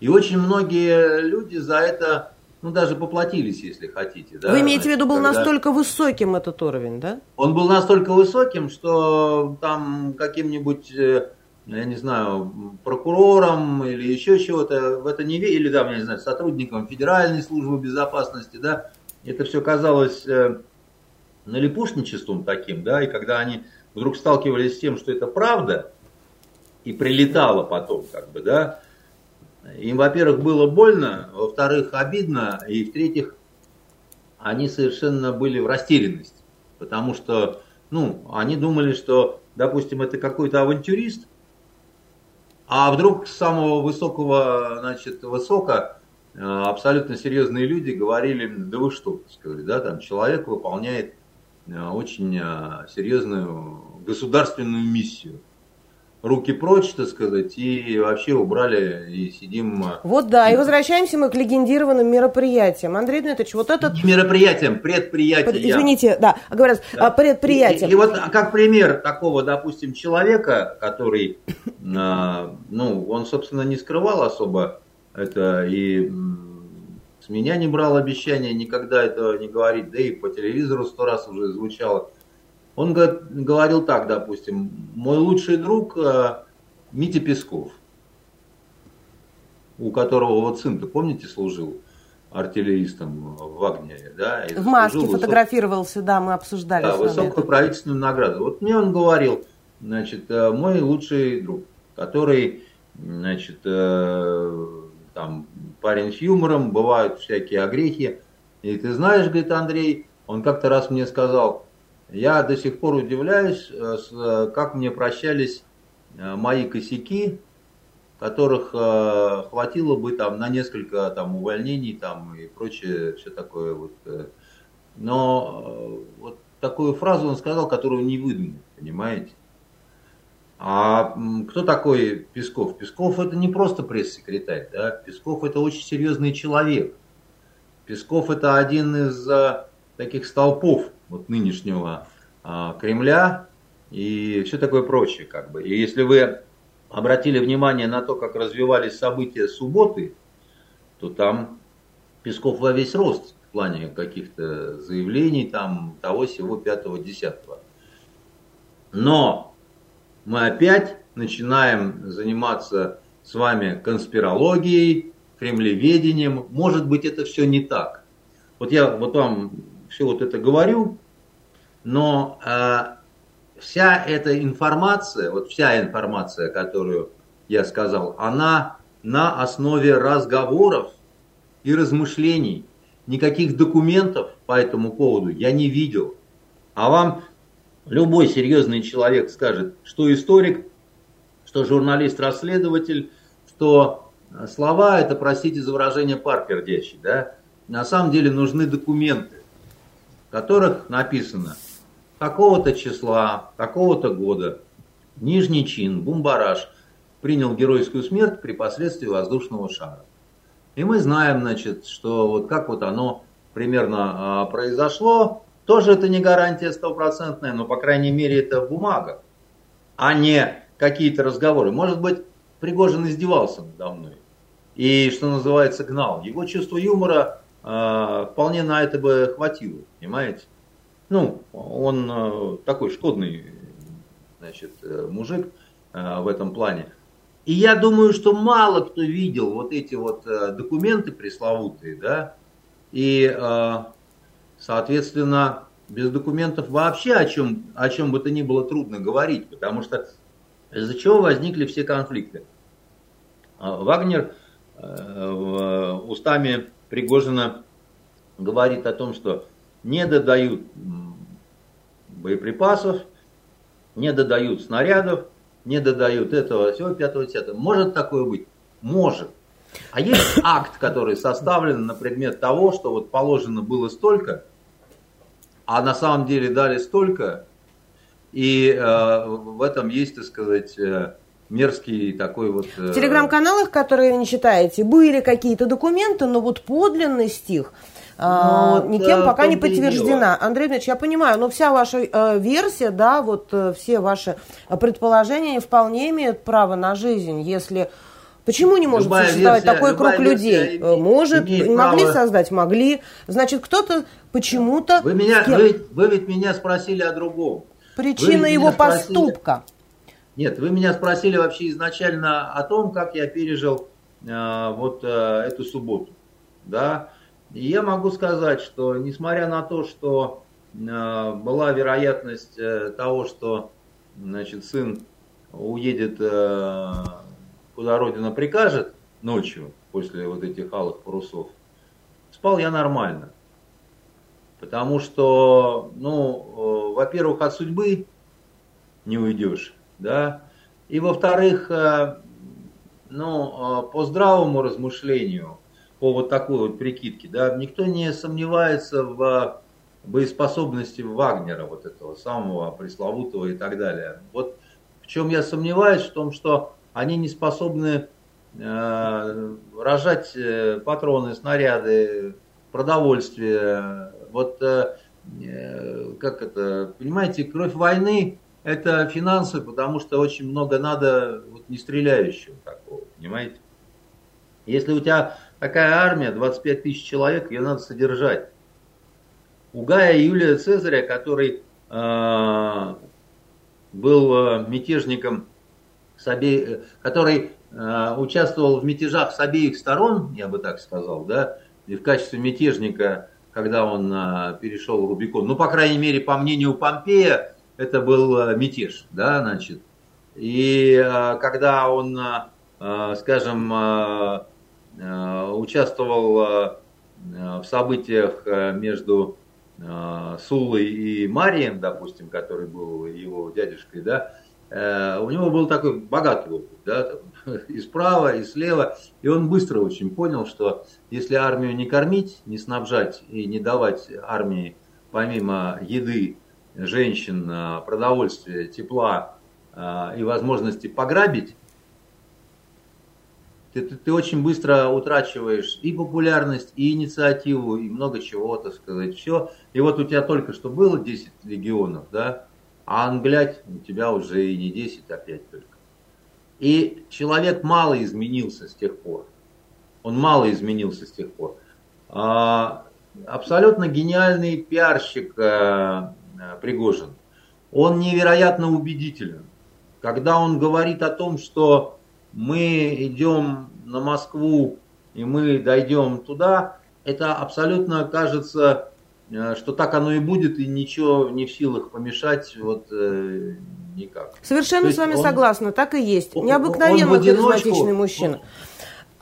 И очень многие люди за это, ну, даже поплатились, если хотите. Да? Вы имеете в виду, был когда... настолько высоким этот уровень, да? Он был настолько высоким, что там каким-нибудь, э, я не знаю, прокурором или еще чего-то в это не верили, или, да, я не знаю, сотрудникам Федеральной службы безопасности, да, это все казалось э, налипушничеством таким, да, и когда они вдруг сталкивались с тем, что это правда, и прилетало потом, как бы, да, им, во-первых, было больно, во-вторых, обидно, и в-третьих, они совершенно были в растерянности, потому что, ну, они думали, что, допустим, это какой-то авантюрист, а вдруг с самого высокого, значит, высока абсолютно серьезные люди говорили, да вы что, сказали, да, там человек выполняет э, очень э, серьезную государственную миссию. Руки прочь, так сказать, и вообще убрали и сидим. Вот да, и возвращаемся мы к легендированным мероприятиям. Андрей Дмитриевич, вот этот... Не мероприятиям, предприятиям. Извините, да, говорят, да. предприятиям. И, и вот как пример такого, допустим, человека, который, ну, он, собственно, не скрывал особо это и с меня не брал обещания никогда этого не говорить, да и по телевизору сто раз уже звучало. Он говорил так, допустим, мой лучший друг э, Митя Песков, у которого вот сын-то, помните, служил артиллеристом в Вагнере, да? в маске высок... фотографировался, да, мы обсуждали. Да, высокую правительственную награду. Вот мне он говорил, значит, э, мой лучший друг, который, значит, э, там парень с юмором, бывают всякие огрехи. И ты знаешь, говорит Андрей, он как-то раз мне сказал, я до сих пор удивляюсь, э, как мне прощались э, мои косяки, которых э, хватило бы там на несколько там увольнений там и прочее, все такое вот. Но вот такую фразу он сказал, которую не выдумал, понимаете? А кто такой Песков? Песков это не просто пресс-секретарь, да? Песков это очень серьезный человек. Песков это один из а, таких столпов вот нынешнего а, Кремля и все такое прочее, как бы. И если вы обратили внимание на то, как развивались события субботы, то там Песков во весь рост в плане каких-то заявлений, там того всего пятого, десятого. Но мы опять начинаем заниматься с вами конспирологией, кремлеведением. Может быть, это все не так. Вот я вот вам все вот это говорю, но э, вся эта информация, вот вся информация, которую я сказал, она на основе разговоров и размышлений никаких документов по этому поводу я не видел. А вам любой серьезный человек скажет, что историк, что журналист-расследователь, что слова это, простите за выражение, пар пердящий, да? На самом деле нужны документы, в которых написано такого-то числа, такого-то года, нижний чин, бумбараж, принял геройскую смерть при последствии воздушного шара. И мы знаем, значит, что вот как вот оно примерно а, произошло, тоже это не гарантия стопроцентная, но, по крайней мере, это бумага, а не какие-то разговоры. Может быть, Пригожин издевался надо мной и, что называется, гнал. Его чувство юмора э, вполне на это бы хватило, понимаете? Ну, он э, такой шкодный, значит, э, мужик э, в этом плане. И я думаю, что мало кто видел вот эти вот э, документы пресловутые, да, и, э, соответственно, без документов вообще о чем, о чем бы то ни было трудно говорить, потому что из-за чего возникли все конфликты. А, Вагнер э, устами Пригожина говорит о том, что не додают боеприпасов, не додают снарядов, не додают этого, всего, пятого, десятого. Может такое быть? Может. А есть акт, который составлен на предмет того, что вот положено было столько, а на самом деле дали столько, и э, в этом есть, так сказать, э, мерзкий такой вот... Э... В телеграм-каналах, которые вы не читаете, были какие-то документы, но вот подлинность их а, ну, никем да, пока не подтверждена. Андрей Дмитриевич, я понимаю, но вся ваша э, версия, да, вот э, все ваши предположения вполне имеют право на жизнь, если... Почему не может любая существовать версия, такой круг людей? Имеет, может, могли право. создать, могли. Значит, кто-то почему-то... Вы, меня, вы, вы ведь меня спросили о другом. Причина его поступка. Нет, вы меня спросили вообще изначально о том, как я пережил э, вот э, эту субботу. Да? И я могу сказать, что несмотря на то, что э, была вероятность э, того, что значит, сын уедет э, куда Родина прикажет ночью после вот этих алых парусов, спал я нормально. Потому что, ну, э, во-первых, от судьбы не уйдешь, да, и во-вторых, э, ну, э, по здравому размышлению, по вот такой вот прикидке, да, никто не сомневается в боеспособности Вагнера, вот этого самого пресловутого и так далее. Вот в чем я сомневаюсь, в том, что они не способны э, рожать э, патроны, снаряды, продовольствие. Вот э, э, как это, понимаете, кровь войны это финансы, потому что очень много надо вот, не стреляющего такого, понимаете? Если у тебя такая армия, 25 тысяч человек, ее надо содержать. У Гая Юлия Цезаря, который э, был э, мятежником, с обе... который э, участвовал в мятежах с обеих сторон, я бы так сказал, да, и в качестве мятежника, когда он э, перешел Рубикон, ну, по крайней мере, по мнению Помпея, это был э, мятеж, да, значит. И э, когда он, э, скажем, э, Э, участвовал э, в событиях э, между Сулой и Марием, допустим, который был его дядюшкой, да, у него был такой богатый опыт, да, [LAUGHS] и справа, и слева, и он быстро очень понял, что если армию не кормить, не снабжать и не давать армии помимо еды, женщин, продовольствия, тепла и возможности пограбить, ты, ты, ты очень быстро утрачиваешь и популярность, и инициативу, и много чего, так сказать, все. И вот у тебя только что было 10 легионов, да, а англять у тебя уже и не 10, а 5 только. И человек мало изменился с тех пор. Он мало изменился с тех пор. А, абсолютно гениальный пиарщик а, Пригожин. Он невероятно убедителен. Когда он говорит о том, что мы идем на Москву и мы дойдем туда, это абсолютно кажется, что так оно и будет, и ничего не в силах помешать вот э, никак. Совершенно с вами он, согласна, так и есть. Необыкновенно он харизматичный мужчина.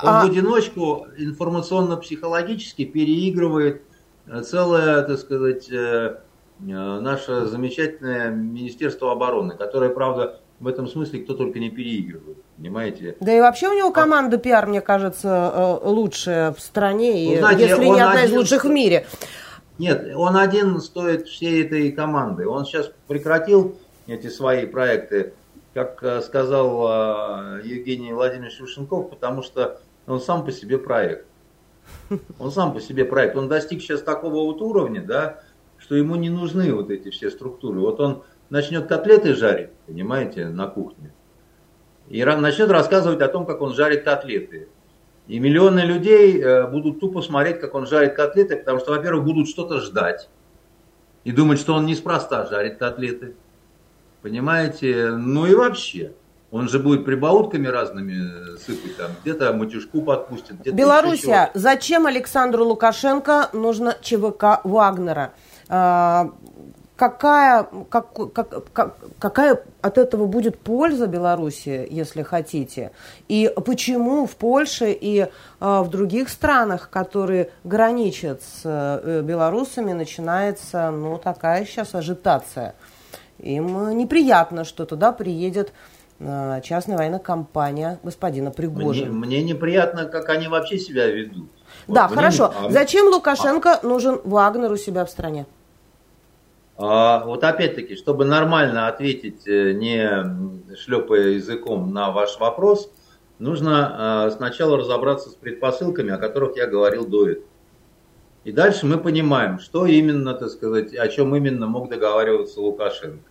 Он а... в одиночку информационно-психологически переигрывает э, целое, так сказать, э, наше замечательное Министерство обороны, которое, правда, в этом смысле кто только не переигрывает, понимаете? Да и вообще у него команда пиар, мне кажется, лучшая в стране, и, знаете, если не одна из лучших в мире. Нет, он один стоит всей этой команды. Он сейчас прекратил эти свои проекты, как э, сказал э, Евгений Владимирович Шушенков, потому что он сам по себе проект. [LAUGHS] Он сам по себе проект. Он достиг сейчас такого вот уровня, да, что ему не нужны вот эти все структуры. Вот он начнет котлеты жарить, понимаете, на кухне, и начнет рассказывать о том, как он жарит котлеты. И миллионы людей э, будут тупо смотреть, как он жарит котлеты, потому что, во-первых, будут что-то ждать и думать, что он неспроста жарит котлеты. Понимаете? Ну и вообще. Он же будет прибаутками разными сыпать там, где-то матюшку подпустит. Где Белоруссия. Зачем Александру Лукашенко нужно ЧВК Вагнера? А, какая, как, как, как, какая от этого будет польза Беларуси, если хотите? И почему в Польше и э, в других странах, которые граничат с э, белорусами, начинается ну, такая сейчас ажитация? Им неприятно, что туда приедет э, частная военная компания господина Пригожина. Мне, мне неприятно, как они вообще себя ведут. Да, вот, хорошо. Не... А Зачем Лукашенко а... нужен Вагнер у себя в стране? А, вот опять-таки, чтобы нормально ответить, э, не шлепая языком на ваш вопрос, нужно а, сначала разобраться с предпосылками, о которых я говорил до этого. И дальше мы понимаем, что именно, так сказать, о чем именно мог договариваться Лукашенко.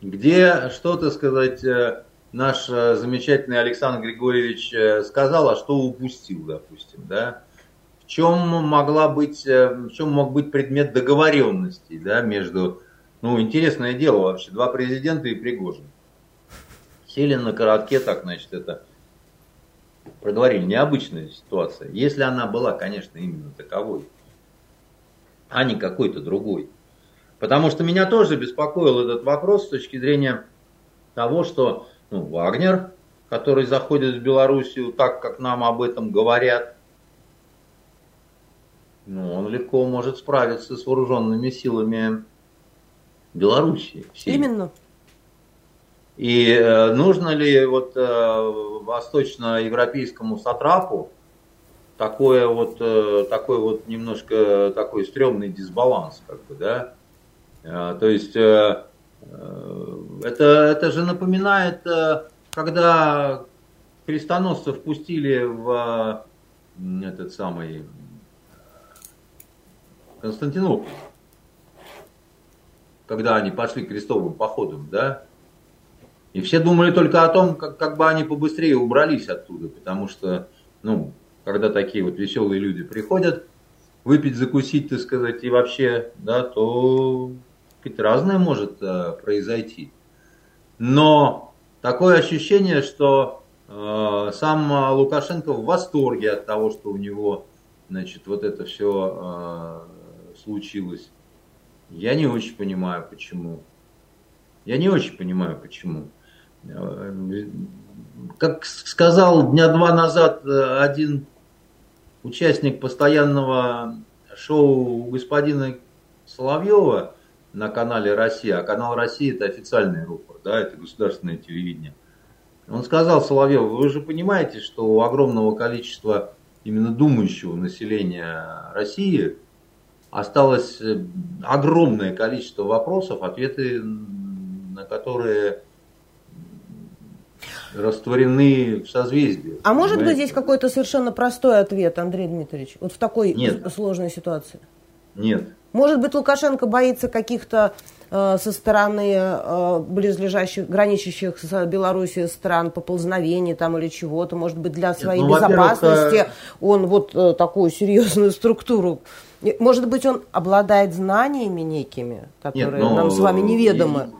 Где, что, так сказать, э, наш э, замечательный Александр Григорьевич сказал, а что упустил, допустим, да чем могла быть, э, в чем мог быть предмет договоренности да, между, ну, интересное дело вообще, два президента и Пригожин. Сели на коротке, так, значит, это проговорили, необычная ситуация. Если она была, конечно, именно таковой, а не какой-то другой. Потому что меня тоже беспокоил этот вопрос с точки зрения того, что ну, Вагнер, который заходит в Белоруссию так, как нам об этом говорят, ну, он легко может справиться с вооруженными силами Белоруссии. Всеми. Именно. И э, нужно ли вот э, восточноевропейскому сатрапу такое вот, э, такой вот немножко такой стрёмный дисбаланс, как бы, да? Э, то есть э, э, это, это же напоминает, э, когда крестоносцев пустили в э, этот самый Константинополь, когда они пошли крестовым походом, да, и все думали только о том, как, как бы они побыстрее убрались оттуда, потому что, ну, когда такие вот веселые люди приходят, выпить, закусить, так сказать, и вообще, да, то ведь разное может э, произойти. Но такое ощущение, что э, сам Лукашенко в восторге от того, что у него, значит, вот это все э, случилось. Я не очень понимаю, почему. Я не очень понимаю, почему. Как сказал дня два назад э, один участник постоянного шоу господина Соловьева на канале «Россия», а канал «Россия» это официальный рупор, да, это государственное телевидение. Он сказал Соловьев, вы же понимаете, что у огромного количества именно думающего населения России осталось э, огромное количество вопросов, ответы на которые растворены в созвездии. А может быть здесь какой-то совершенно простой ответ, Андрей Дмитриевич, вот в такой Нет. сложной ситуации? Нет. Может быть, Лукашенко боится каких-то э, со стороны э, близлежащих, граничащих с Белоруссией стран поползновений там или чего-то, может быть, для своей ну, безопасности э... он вот э, такую серьезную структуру может быть, он обладает знаниями некими, которые Нет, ну, нам с вами неведомы.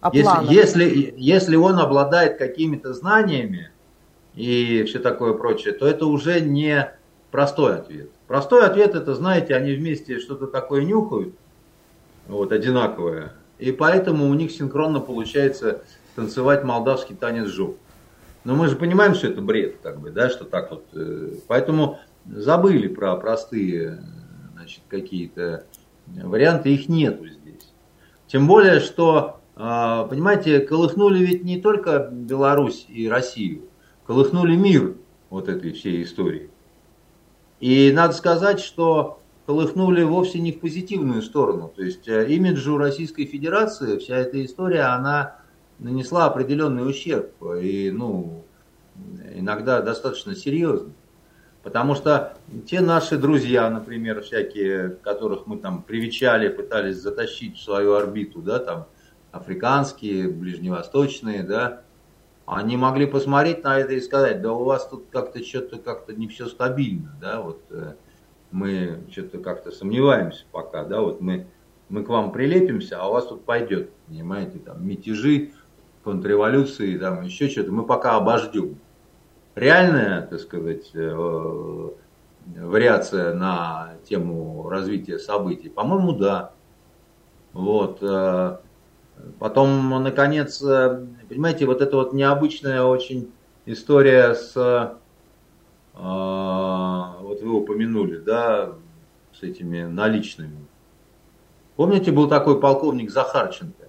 О если, если, если он обладает какими-то знаниями и все такое прочее, то это уже не простой ответ. Простой ответ это, знаете, они вместе что-то такое нюхают, вот, одинаковое, и поэтому у них синхронно получается танцевать молдавский танец жоп. Но мы же понимаем, что это бред, как бы, да, что так вот. Э, поэтому забыли про простые, значит, какие-то варианты, их нету здесь. Тем более, что, а, понимаете, колыхнули ведь не только Беларусь и Россию, колыхнули мир вот этой всей истории. И надо сказать, что колыхнули вовсе не в позитивную сторону. То есть э, имиджу Российской Федерации вся эта история, она нанесла определенный ущерб. И, ну, иногда достаточно серьезный. Потому что те наши друзья, например, всякие, которых мы там привечали, пытались затащить в свою орбиту, да, там, африканские, ближневосточные, да, они могли посмотреть на это и сказать, да у вас тут как-то что-то как-то не все стабильно, да, вот э, мы что-то как-то сомневаемся пока, да, вот мы, мы к вам прилепимся, а у вас тут пойдет, понимаете, там мятежи, контрреволюции, там еще что-то, мы пока обождем. Реальная, так сказать, э, вариация на тему развития событий, по-моему, да. Вот. Э, потом, наконец, э, понимаете, вот эта вот необычная очень история с вот вы упомянули, да, с этими наличными. Помните, был такой полковник Захарченко?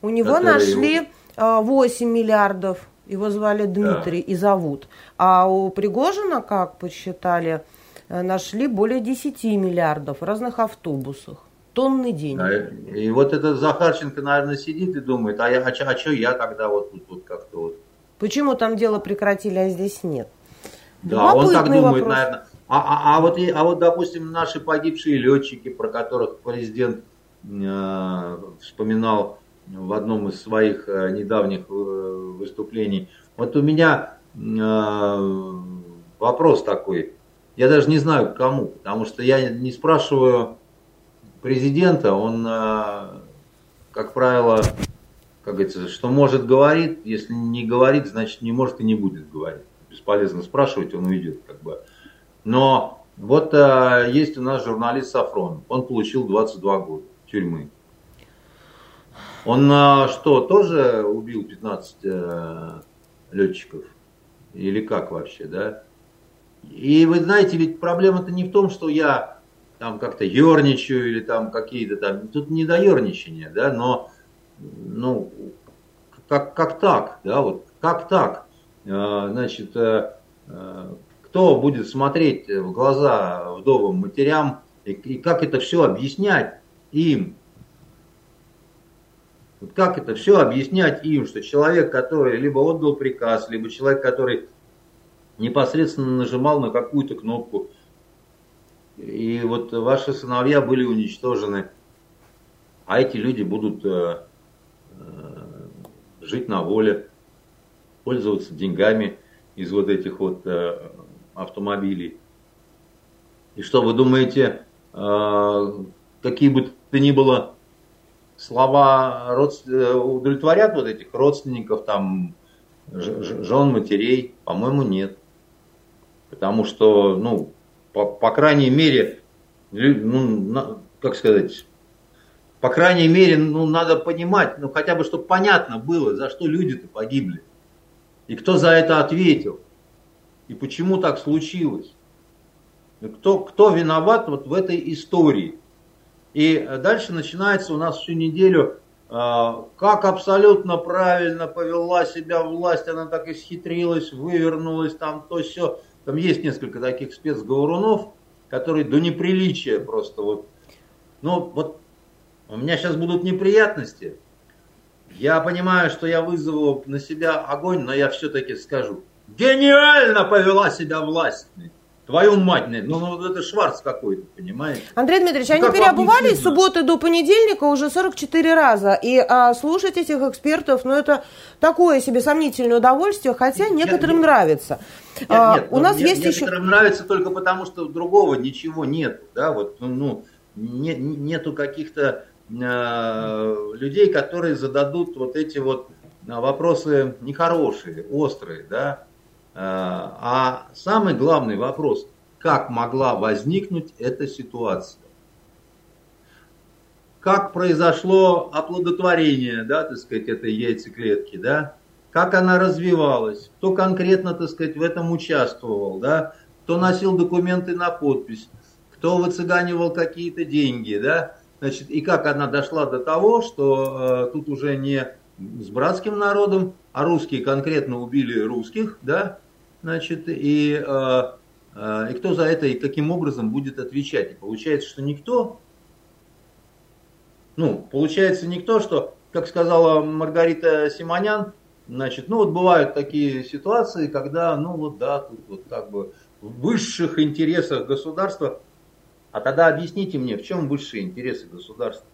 У него нашли 8 а, миллиардов, его звали Дмитрий да. и зовут. А у Пригожина, как посчитали, э, нашли более 10 миллиардов в разных автобусах. Тонны денег. Да, и вот этот Захарченко, наверное, сидит и думает, а, я, а, а что я тогда вот тут вот как-то вот... Почему там дело прекратили, а здесь нет? Да, он так думает, вопрос. наверное. А, а, а, вот, а вот, допустим, наши погибшие летчики, про которых президент э, вспоминал в одном из своих э, недавних э, выступлений. Вот у меня э, вопрос такой. Я даже не знаю кому, потому что я не спрашиваю президента, он, как правило, как говорится, что может говорит, если не говорит, значит не может и не будет говорить бесполезно спрашивать, он уйдет как бы. Но вот есть у нас журналист Сафрон, он получил 22 года тюрьмы. Он что, тоже убил 15 а, э, летчиков? Или как вообще, да? И вы знаете, ведь проблема-то не в том, что я там как-то ерничаю или там какие-то там, тут не до ерничания, да, но, ну, как, как так, да, вот, как так? Э, значит, э, э, кто будет смотреть в глаза вдовым матерям и, как это все объяснять им. Вот как это все объяснять им, что человек, который либо отдал приказ, либо человек, который непосредственно нажимал на какую-то кнопку, и вот ваши сыновья были уничтожены, а эти люди будут э, э, жить на воле пользоваться деньгами из вот этих вот э, автомобилей. И что вы думаете, какие бы то ни было слова родств... Э, удовлетворят вот этих родственников, там, жен, матерей? По-моему, нет. Потому что, ну, по, по крайней мере, ну, как сказать, по крайней мере, ну, надо понимать, ну, хотя бы, чтобы понятно было, за что люди-то погибли. И кто за это ответил? И почему так случилось? Кто, кто виноват вот в этой истории? И дальше начинается у нас всю неделю, а, как абсолютно правильно повела себя власть, она так исхитрилась, вывернулась, там то все. Там есть несколько таких спецговорунов, которые до неприличия просто вот. Ну вот у меня сейчас будут неприятности, я понимаю, что я вызову на себя огонь, но я все-таки скажу. Гениально повела себя власть. Твою мать, ну, ну это Шварц какой-то, понимаете? Андрей Дмитриевич, ну, они переобувались с субботы до понедельника уже 44 раза. И а, слушать этих экспертов, ну, это такое себе сомнительное удовольствие, хотя некоторым нет, нравится. Нет, а, нет, у нас нет, есть некоторым еще... нравится только потому, что другого ничего нет. Да, вот, ну, ну не, нету каких-то Э, людей, которые зададут вот эти вот э, вопросы нехорошие, острые, да. А самый главный вопрос, как могла возникнуть эта ситуация? Как произошло оплодотворение, да, так сказать, этой яйцеклетки, да? как она развивалась, кто конкретно, так сказать, в этом участвовал, да, кто носил документы на подпись, кто выцыганивал какие-то деньги, да, значит, и как она дошла до того, что э, тут уже не с братским народом, а русские конкретно убили русских, да, значит, и, э, э, и кто за это и каким образом будет отвечать. И получается, что никто, ну, получается никто, что, как сказала Маргарита Симонян, значит, ну вот бывают такие ситуации, когда, ну вот да, тут вот как бы в высших интересах государства, а тогда объясните мне, в чем высшие интересы государства?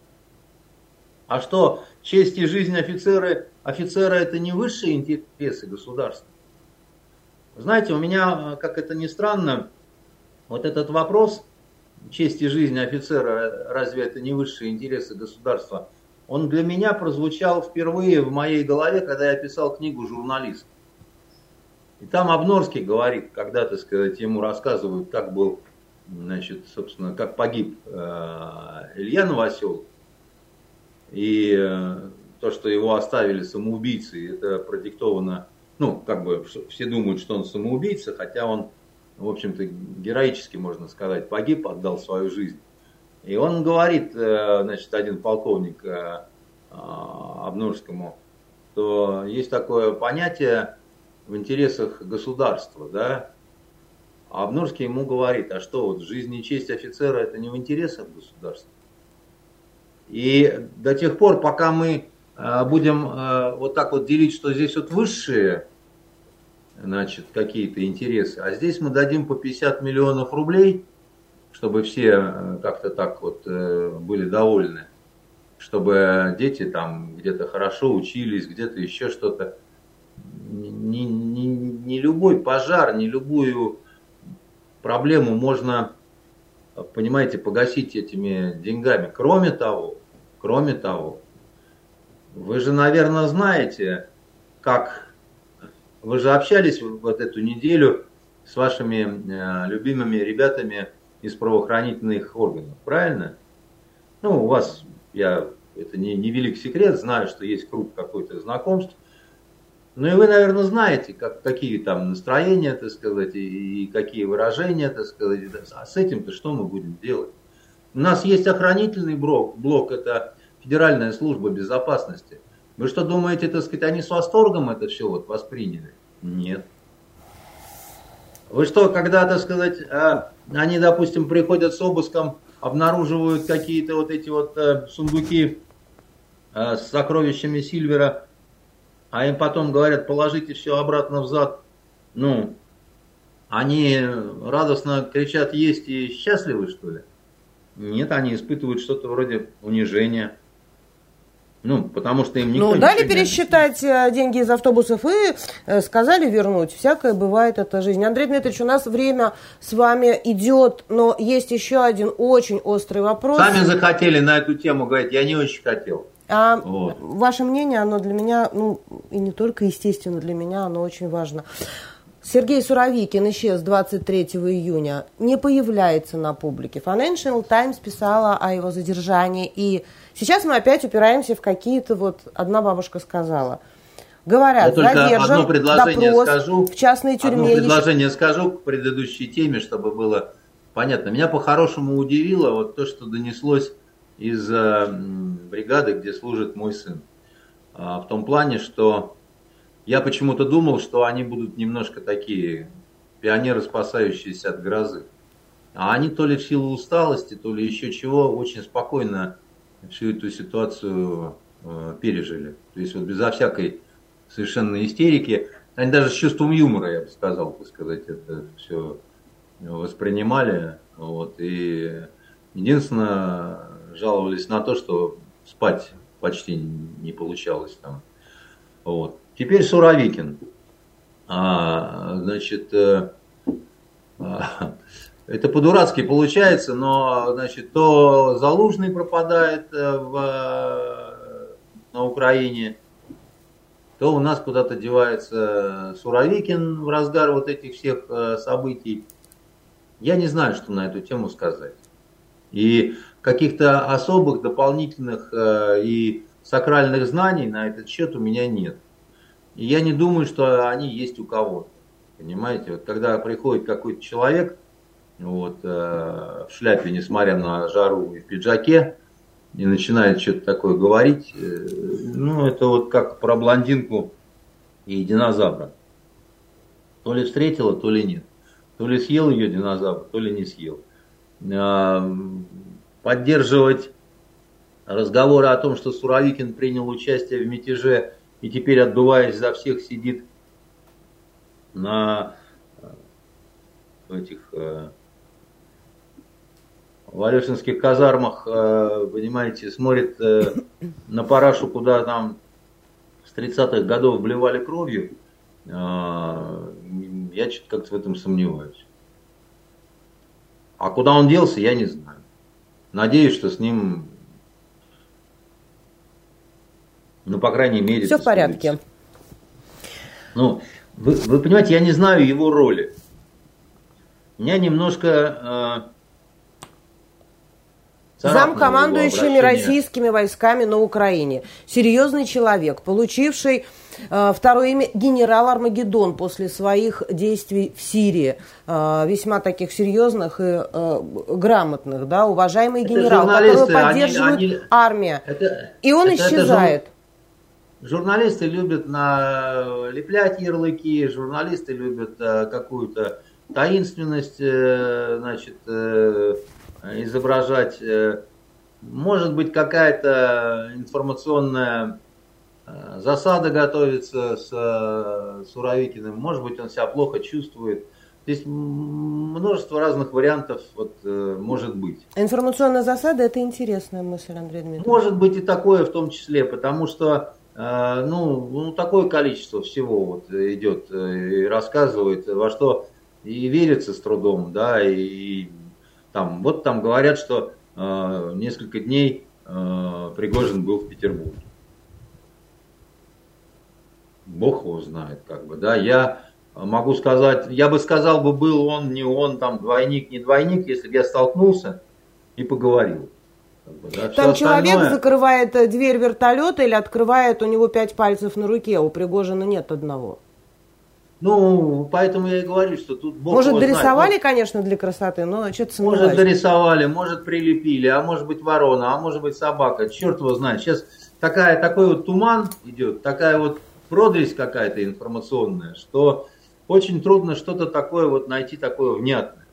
А что, честь и жизнь офицера, офицера это не высшие интересы государства? Знаете, у меня, как это ни странно, вот этот вопрос, честь и жизнь офицера, разве это не высшие интересы государства, он для меня прозвучал впервые в моей голове, когда я писал книгу «Журналист». И там Обнорский говорит, когда, так сказать, ему рассказывают, как был, значит, собственно, как погиб э, Илья Новосел, и э, то, что его оставили самоубийцей, это продиктовано, ну, как бы все думают, что он самоубийца, хотя он, в общем-то, героически, можно сказать, погиб, отдал свою жизнь. И он говорит, э, значит, один полковник э, Обнорскому, что есть такое понятие в интересах государства, да, а Обнорский ему говорит, а что, вот жизнь и честь офицера это не в интересах государства? И до тех пор, пока мы будем э, вот так вот делить, что здесь вот высшие, значит, какие-то интересы, а здесь мы дадим по 50 миллионов рублей, чтобы все э, как-то так вот были довольны, чтобы дети там где-то хорошо учились, где-то еще что-то. Не, не, не любой пожар, не любую проблему можно понимаете, погасить этими деньгами. Кроме того, кроме того, вы же, наверное, знаете, как вы же общались вот эту неделю с вашими э, любимыми ребятами из правоохранительных органов, правильно? Ну, у вас, я, это не, не велик секрет, знаю, что есть круг какой-то знакомств. Ну и вы, наверное, знаете, как, какие там настроения, так сказать, и, и какие выражения, так сказать. А с этим-то что мы будем делать? У нас есть охранительный блок, блок это Федеральная служба безопасности. Вы что думаете, так сказать, они с восторгом это все вот восприняли? Нет. Вы что, когда, так сказать, а, они, допустим, приходят с обыском, обнаруживают какие-то вот эти вот э, сундуки э, с сокровищами Сильвера, а им потом говорят, положите все обратно в зад. Ну, они радостно кричат, есть и счастливы, что ли? Нет, они испытывают что-то вроде унижения. Ну, потому что им никто Ну, дали пересчитать не... деньги из автобусов и э, сказали вернуть. Всякое бывает, это жизнь. Андрей Дмитриевич, у нас время с вами идет, но есть еще один очень острый вопрос. Сами захотели на эту тему говорить, я не очень хотел. А вот. ваше мнение, оно для меня, ну, и не только, естественно, для меня, оно очень важно. Сергей Суровикин исчез 23 июня, не появляется на публике. Financial Times писала о его задержании, и сейчас мы опять упираемся в какие-то вот... Одна бабушка сказала. Говорят, Я задержан, одно предложение допрос скажу, в частной тюрьме. Одно предложение еще... скажу к предыдущей теме, чтобы было понятно. Меня по-хорошему удивило вот то, что донеслось из э, бригады, где служит мой сын. А, в том плане, что я почему-то думал, что они будут немножко такие пионеры, спасающиеся от грозы. А они то ли в силу усталости, то ли еще чего, очень спокойно всю эту ситуацию э, пережили. То есть вот безо всякой совершенно истерики. Они даже с чувством юмора, я бы сказал, так сказать, это все воспринимали. Вот, и единственное, жаловались на то, что спать почти не получалось там. Вот. Теперь Суровикин. А, значит, э, а, это по-дурацки получается, но значит, то Залужный пропадает э, в, на Украине, то у нас куда-то девается Суровикин в разгар вот этих всех э, событий. Я не знаю, что на эту тему сказать. И каких-то особых дополнительных э, и сакральных знаний на этот счет у меня нет. И я не думаю, что они есть у кого-то. Понимаете, вот когда приходит какой-то человек вот, э, в шляпе, несмотря на жару и в пиджаке, и начинает что-то такое говорить, э, ну, это вот как про блондинку и динозавра. То ли встретила, то ли нет. То ли съел ее динозавр, то ли не съел. А, поддерживать разговоры о том, что Суровикин принял участие в мятеже и теперь, отдуваясь за всех, сидит на э, этих э, в Алешинских казармах, э, понимаете, смотрит на парашу, куда там с 30-х годов вливали кровью, я что-то как-то в этом сомневаюсь. А куда он делся, я не знаю. Надеюсь, что с ним, ну, по крайней мере... Все в порядке. Ну, вы, вы понимаете, я не знаю его роли. Меня немножко... Э, Зам командующими российскими войсками на Украине. Серьезный человек, получивший э, второе имя генерал Армагеддон после своих действий в Сирии. Э, весьма таких серьезных и э, грамотных, да, уважаемый это генерал, которого поддерживает они, они, армия. Это, и он это, исчезает. Это, Журналисты любят налеплять ярлыки, журналисты любят э, какую-то таинственность э, значит, э, изображать. Может быть, какая-то информационная засада готовится с Суровикиным, может быть, он себя плохо чувствует. Здесь множество разных вариантов вот, может быть. Информационная засада – это интересная мысль, Андрей Дмитриевич. Может быть и такое в том числе, потому что а, ну, ну, такое количество всего вот идет э, и рассказывает, во что и верится с трудом, да, и, там, вот там говорят, что э, несколько дней э, Пригожин был в Петербурге. Бог его знает, как бы, да, я могу сказать, я бы сказал бы, был он, не он, там, двойник, не двойник, если бы я столкнулся и поговорил. Как бы, да, Там человек остальное... закрывает э, дверь вертолета или открывает, у него пять пальцев на руке, у Пригожина нет одного. Ну, поэтому я и говорю, что тут Бог Может, дорисовали, знает. конечно, для красоты, но что-то сомневаюсь. Может, дорисовали, может, прилепили, а может быть, ворона, а может быть, собака. Черт его знает. Сейчас такая, такой вот туман идет, такая вот продресь какая-то информационная, что очень трудно что-то такое вот найти, такое внятное.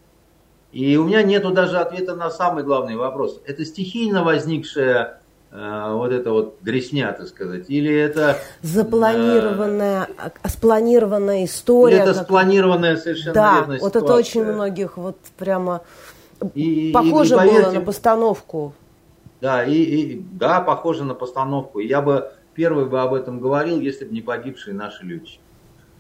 И у меня нету даже ответа на самый главный вопрос. Это стихийно возникшая вот эта вот дресня, так сказать, или это... Запланированная, э, спланированная история. Или это как... спланированная совершенно Да, вот ситуация. это очень многих вот прямо и, похоже и, и, поверьте, было на постановку. Да, и, и, да, похоже на постановку. Я бы первый бы об этом говорил, если бы не погибшие наши летчики.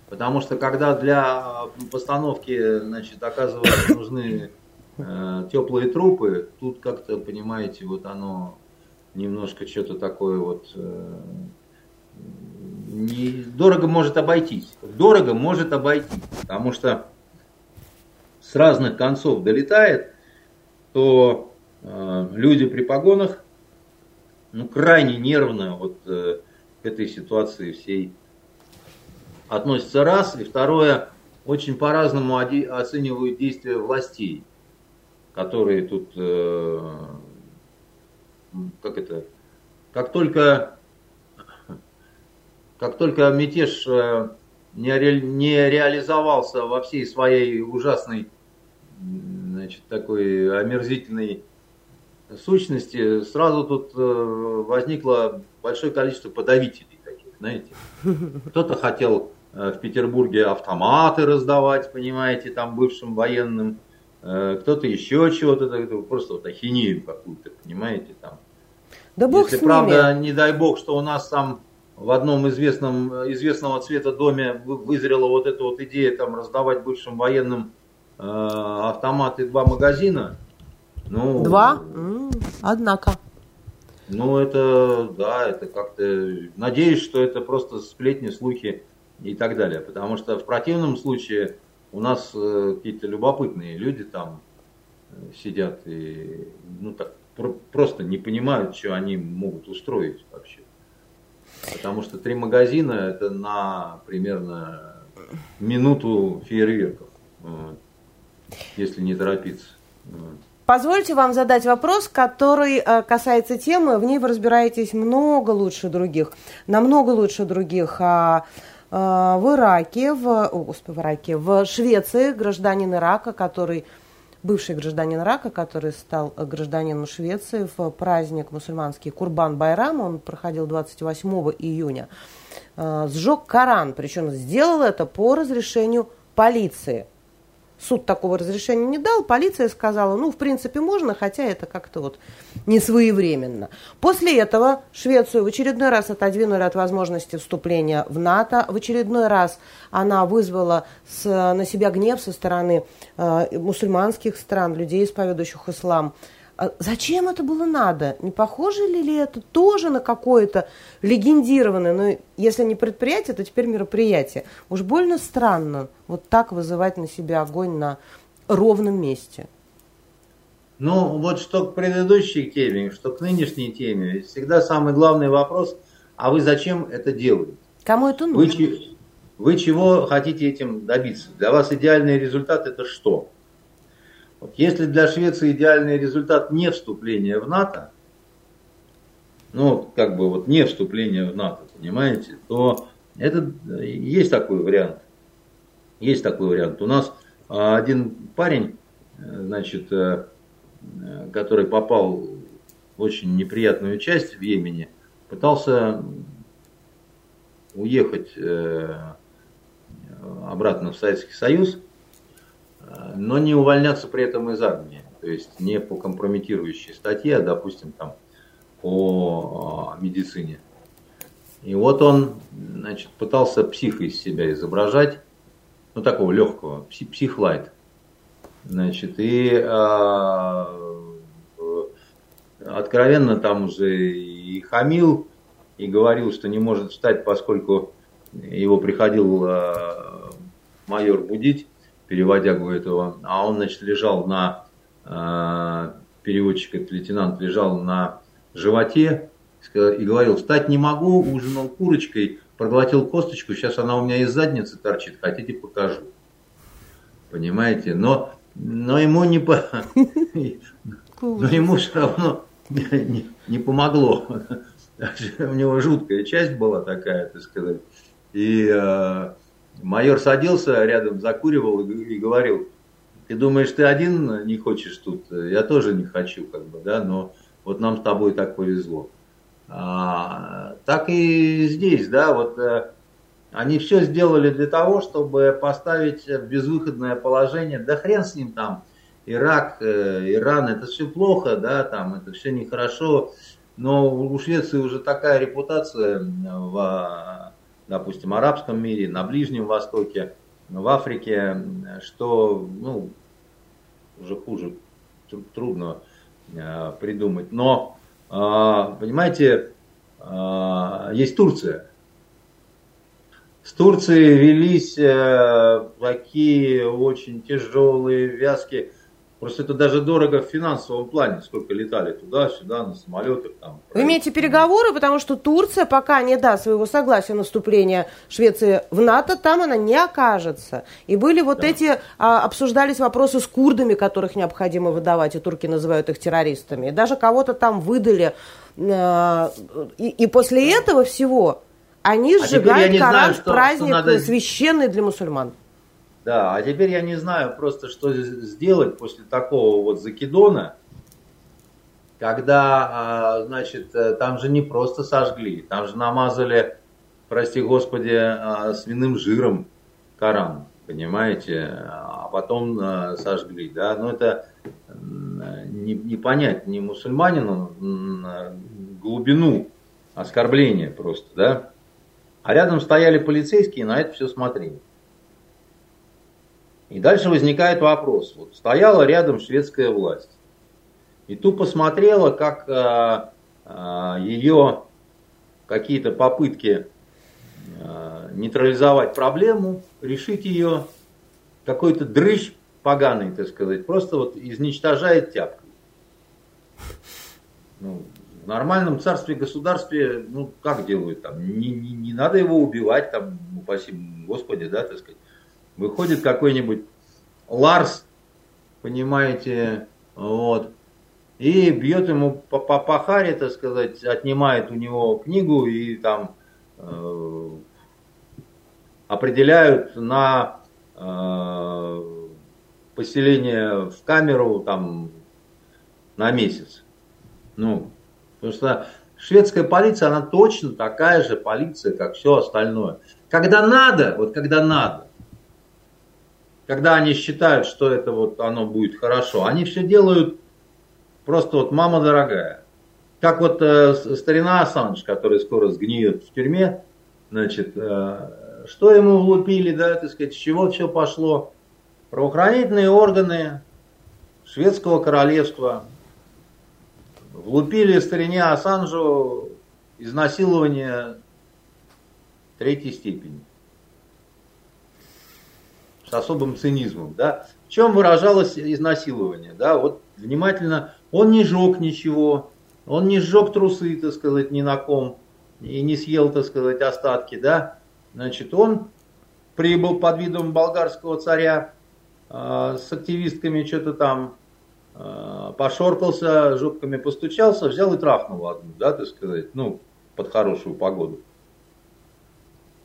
Потому что когда для постановки, значит, оказывается, нужны э, теплые трупы, тут как-то, понимаете, вот оно немножко что-то такое вот э, не, дорого может обойтись. Дорого может обойтись, потому что с разных концов долетает, то э, люди при погонах ну, крайне нервно вот э, к этой ситуации всей относятся раз, и второе, очень по-разному оценивают действия властей которые тут, э, как это, как только, как только мятеж э, не, ре, не реализовался во всей своей ужасной, значит, такой омерзительной сущности, сразу тут э, возникло большое количество подавителей таких, знаете. Кто-то хотел в Петербурге автоматы раздавать, понимаете, там бывшим военным Э, кто-то еще чего-то, просто вот ахинею какую-то, понимаете, там. Да бог Если с правда, ними. не дай бог, что у нас там в одном известном, известного цвета доме вызрела вот эта вот идея там раздавать бывшим военным э, автоматы два магазина. Ну, два? однако. Ну, это, да, это как-то... Надеюсь, что это просто сплетни, слухи и так далее. Потому что в противном случае у нас э, какие-то любопытные люди там э, сидят и ну так про- просто не понимают, что они могут устроить вообще. Потому что три магазина это на примерно минуту фейерверков, если не торопиться. Позвольте вам задать вопрос, который э, касается темы. В ней вы разбираетесь много лучше других, намного лучше других. А, в Ираке, в, о, в Ираке, в Швеции гражданин Ирака, который бывший гражданин Ирака, который стал гражданином Швеции в праздник мусульманский Курбан Байрам, он проходил 28 июня, э, сжег Коран, причем сделал это по разрешению полиции. Суд такого разрешения не дал, полиция сказала, ну, в принципе, можно, хотя это как-то вот не своевременно. После этого Швецию в очередной раз отодвинули от возможности вступления в НАТО, в очередной раз она вызвала с, на себя гнев со стороны э, мусульманских стран, людей, исповедующих ислам. А зачем это было надо? Не похоже ли это тоже на какое-то легендированное, ну, если не предприятие, то теперь мероприятие. Уж больно странно вот так вызывать на себя огонь на ровном месте. Ну, вот что к предыдущей теме, что к нынешней теме, всегда самый главный вопрос, а вы зачем это делаете? Кому это нужно? Вы, вы чего хотите этим добиться? Для вас идеальный результат это что? Вот если для Швеции идеальный результат не вступления в НАТО, ну, как бы вот не вступление в НАТО, понимаете, то это есть такой вариант. Есть такой вариант. У нас а, один парень, значит, э, который попал в очень неприятную часть в Йемене, пытался уехать э, обратно в Советский Союз – но не увольняться при этом из армии. То есть не по компрометирующей статье, а, допустим, там, по а, медицине. И вот он, значит, пытался психа из себя изображать, ну, такого легкого, психлайт. Значит, и э, откровенно там уже и хамил, и говорил, что не может встать, поскольку его приходил э, майор будить переводягу этого, а он, значит, лежал на, э, переводчик, этот лейтенант, лежал на животе и говорил, встать не могу, ужинал курочкой, проглотил косточку, сейчас она у меня из задницы торчит, хотите покажу. Понимаете? Но, но ему не по... Но ему все равно не, не помогло. У него жуткая часть была такая, так сказать. И э, Майор садился рядом, закуривал и говорил, ты думаешь, ты один не хочешь тут? Я тоже не хочу, как бы, да, но вот нам с тобой так повезло. А, так и здесь, да, вот э, они все сделали для того, чтобы поставить в безвыходное положение, да хрен с ним там, Ирак, э, Иран, это все плохо, да, там, это все нехорошо, но у Швеции уже такая репутация в допустим, арабском мире, на Ближнем Востоке, в Африке, что ну, уже хуже, трудно э, придумать. Но, э, понимаете, есть Турция. С Турцией велись э, такие очень тяжелые, вязкие Просто это даже дорого в финансовом плане, сколько летали туда-сюда на самолетах. Там, Вы имеете переговоры, потому что Турция пока не даст своего согласия на вступление Швеции в НАТО, там она не окажется. И были вот да. эти, а, обсуждались вопросы с курдами, которых необходимо выдавать, и турки называют их террористами. И даже кого-то там выдали. А, и, и после этого всего они а сжигают Коран что, праздник надо... священный для мусульман. Да, а теперь я не знаю просто, что сделать после такого вот закидона, когда, а, значит, э, там же не просто сожгли, там же намазали, прости господи, а, свиным жиром Коран, понимаете, а потом э, сожгли, да, но это не, не понять ни мусульманину глубину оскорбления просто, да, а рядом стояли полицейские и на это все смотрели. И дальше возникает вопрос. Вот стояла рядом шведская власть. И тупо смотрела, как а, а, ее какие-то попытки а, нейтрализовать проблему, решить ее, какой-то дрыщ поганый, так сказать, просто вот изничтожает тяпкой. Ну, В нормальном царстве, государстве, ну, как делают там? Не, не, не надо его убивать, там, упаси Господи, да, так сказать. Выходит какой-нибудь Ларс, понимаете, вот, и бьет ему по, по, по харе, так сказать, отнимает у него книгу и там э, определяют на э, поселение в камеру там на месяц. Ну, потому что шведская полиция, она точно такая же полиция, как все остальное. Когда надо, вот когда надо, когда они считают, что это вот оно будет хорошо, они все делают просто вот мама дорогая. Как вот э, старина Ассанж, который скоро сгниет в тюрьме, значит, э, что ему влупили, да, так сказать, с чего все пошло. Правоохранительные органы шведского королевства влупили старине Ассанжу изнасилование третьей степени. С особым цинизмом, да, в чем выражалось изнасилование, да, вот внимательно, он не жег ничего, он не сжег трусы, так сказать, ни на ком, и не съел, так сказать, остатки, да, значит, он прибыл под видом болгарского царя э, с активистками, что-то там э, пошоркался, жопками постучался, взял и трахнул одну, да, так сказать, ну, под хорошую погоду.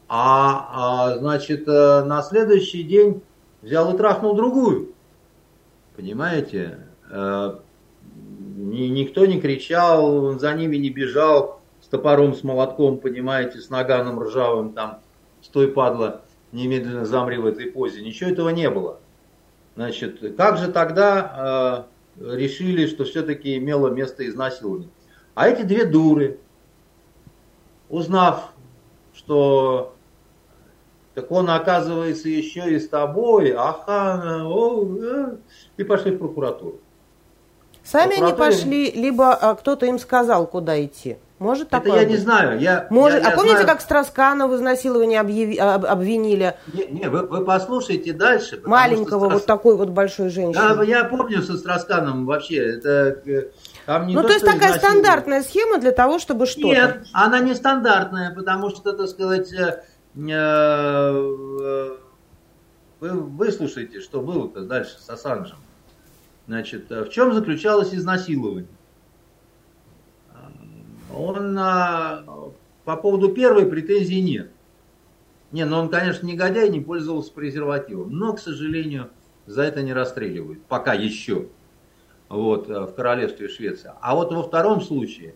А, а значит, э, на следующий день взял и трахнул другую. Понимаете? Э, никто не кричал, за ними не бежал с топором, с молотком, понимаете, с наганом ржавым там, стой, падла, немедленно замри в этой позе. Ничего этого не было. Значит, как же тогда э, решили, что все-таки имело место изнасилование? А эти две дуры, узнав, что так он, оказывается, еще и с тобой, ага, о, э, и пошли в прокуратуру. Сами они пошли, либо а, кто-то им сказал, куда идти. Может такое Это я быть? не знаю. Я, Может, я, а помните, знаю... как Страсканова в изнасиловании объяви, об, обвинили? Не, не вы, вы послушайте дальше. Маленького Страс... вот такой вот большой женщины. Да, я помню со Страсканом вообще. Это, э, там не ну, то, то есть такая стандартная схема для того, чтобы что-то... Нет, она не стандартная, потому что, так сказать, Э, э, вы выслушайте, что было-то дальше с Ассанжем. Значит, э, в чем заключалось изнасилование? Он по поводу первой претензий нет. Не, ну он, конечно, негодяй, не пользовался презервативом. Но, к сожалению, за это не расстреливают. Пока еще. Вот, в королевстве Швеция. А вот во втором случае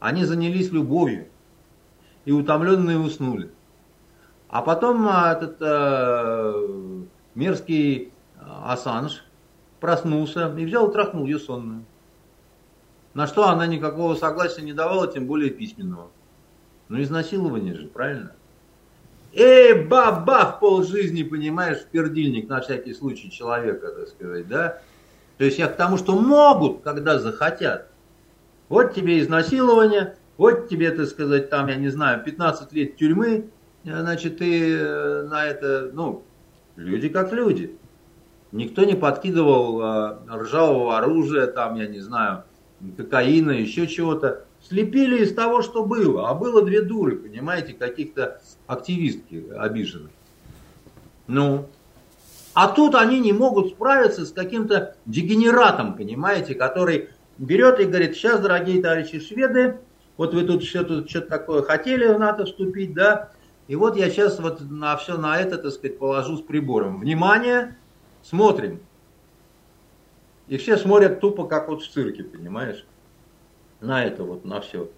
они занялись любовью. И утомленные уснули. А потом этот э, мерзкий Ассанж проснулся и взял и трахнул ее сонную. На что она никакого согласия не давала, тем более письменного. Ну, изнасилование же, правильно? Эй, баба, в пол жизни, понимаешь, в пердильник на всякий случай человека, так сказать, да? То есть я к тому, что могут, когда захотят. Вот тебе изнасилование, вот тебе, так сказать, там, я не знаю, 15 лет тюрьмы, значит, ты э, на это, ну, люди как люди. Никто не подкидывал э, ржавого оружия, там, я не знаю, кокаина, еще чего-то. Слепили из того, что было. А было две дуры, понимаете, каких-то активистки обиженных. Ну, а тут они не могут справиться с каким-то дегенератом, понимаете, который берет и говорит, сейчас, дорогие товарищи шведы, вот вы тут что-то что такое хотели в НАТО вступить, да, и вот я сейчас вот на все на это, так сказать, положу с прибором. Внимание, смотрим. И все смотрят тупо, как вот в цирке, понимаешь? На это вот, на все.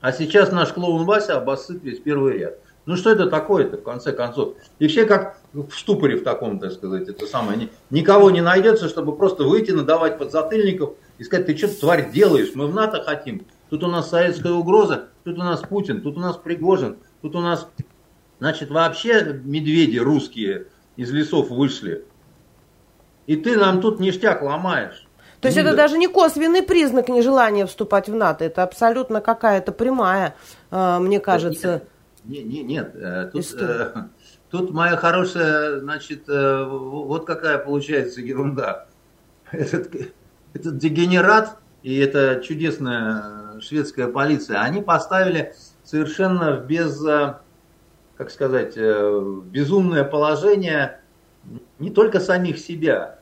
А сейчас наш клоун Вася обоссыт весь первый ряд. Ну что это такое-то, в конце концов? И все как в ступоре в таком, так сказать, это самое. Никого не найдется, чтобы просто выйти, надавать подзатыльников и сказать, ты что, тварь, делаешь? Мы в НАТО хотим. Тут у нас советская угроза, тут у нас Путин, тут у нас Пригожин, Тут у нас, значит, вообще медведи русские из лесов вышли. И ты нам тут ништяк ломаешь. То есть это даже не косвенный признак нежелания вступать в НАТО, это абсолютно какая-то прямая, э, мне кажется. Нет, нет, нет. Э, тут, э, тут моя хорошая, значит, вот какая получается ерунда. Этот, этот дегенерат и это чудесная шведская полиция, они поставили совершенно без, как сказать, безумное положение не только самих себя,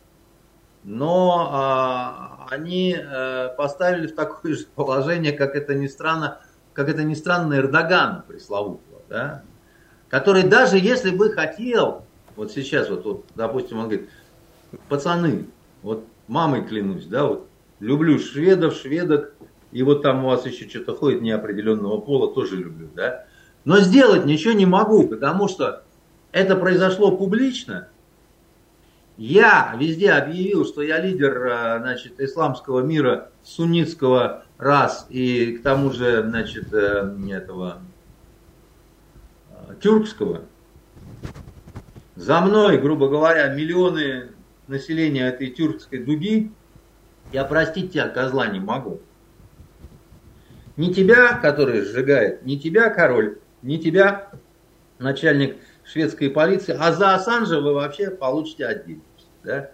но а, они а, поставили в такое же положение, как это ни странно, как это ни странно, Эрдогана пресловутого, да, который даже если бы хотел, вот сейчас вот, вот допустим, он говорит, пацаны, вот мамой клянусь, да, вот люблю шведов, шведок, и вот там у вас еще что-то ходит неопределенного пола, тоже люблю, да. Но сделать ничего не могу, потому что это произошло публично, я везде объявил, что я лидер э, значит, исламского мира, суннитского раз и к тому же значит, э, этого э, тюркского. За мной, грубо говоря, миллионы населения этой тюркской дуги. Я простить тебя, козла, не могу. Не тебя, который сжигает, не тебя, король, не тебя, начальник шведской полиции, а за Ассанжа вы вообще получите отдельно. Да?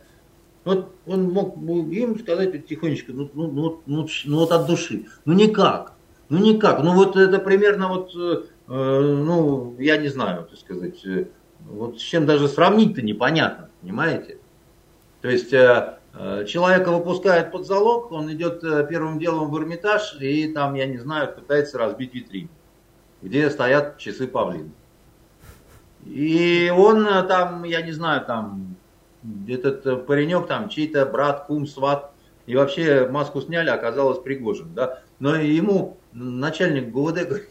Вот он мог им сказать тихонечко, ну, ну, ну, ну, ну вот от души. Ну никак. Ну никак. Ну вот это примерно вот, э, ну, я не знаю, так сказать, э, вот с чем даже сравнить-то непонятно, понимаете? То есть э, э, человека выпускают под залог, он идет э, первым делом в Эрмитаж и там, я не знаю, пытается разбить витрину, где стоят часы павлина. И он э, там, я не знаю, там этот э, паренек там чей-то брат, кум, сват, и вообще маску сняли, оказалось Пригожин, да. Но ему начальник ГУВД говорит,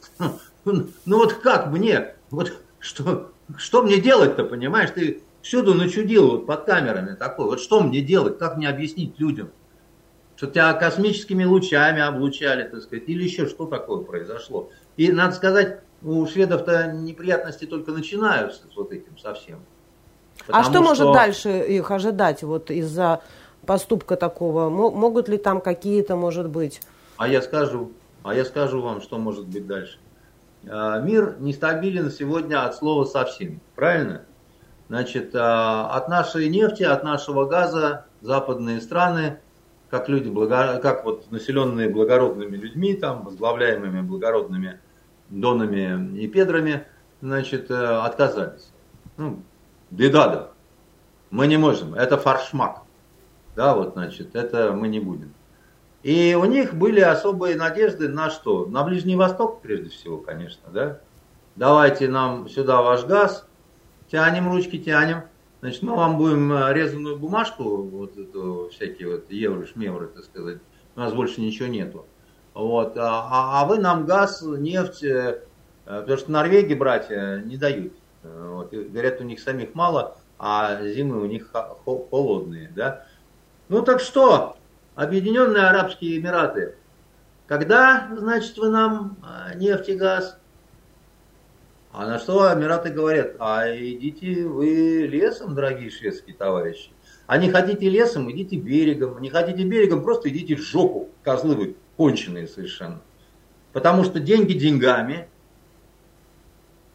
ну, ну вот как мне, вот что, что мне делать-то, понимаешь, ты всюду начудил вот под камерами такой, вот что мне делать, как мне объяснить людям, что тебя космическими лучами облучали, так сказать, или еще что такое произошло. И надо сказать, у шведов-то неприятности только начинаются с вот этим совсем. а что, что может дальше их ожидать вот из-за поступка такого? Могут ли там какие-то, может быть? А я скажу, а я скажу вам, что может быть дальше. А, мир нестабилен сегодня от слова совсем, правильно? Значит, а, от нашей нефти, от нашего газа западные страны, как люди, благо... как вот населенные благородными людьми, там, возглавляемыми благородными донами и педрами, значит, э, отказались. Ну, беда да. Мы не можем. Это фаршмак. Да, вот, значит, это мы не будем. И у них были особые надежды на что? На Ближний Восток, прежде всего, конечно, да. Давайте нам сюда ваш газ, тянем ручки, тянем. Значит, мы вам будем э, резаную бумажку, вот эту, всякие вот евро, шмевры, так сказать. У нас больше ничего нету. Вот. А, а, а вы нам газ, нефть, э, потому что Норвегии братья не дают. Вот. говорят, у них самих мало, а зимы у них холодные. Да? Ну так что, Объединенные Арабские Эмираты, когда, значит, вы нам нефть и газ? А на что Эмираты говорят, а идите вы лесом, дорогие шведские товарищи. А не хотите лесом, идите берегом. Не хотите берегом, просто идите в жопу, козлы вы конченые совершенно. Потому что деньги деньгами,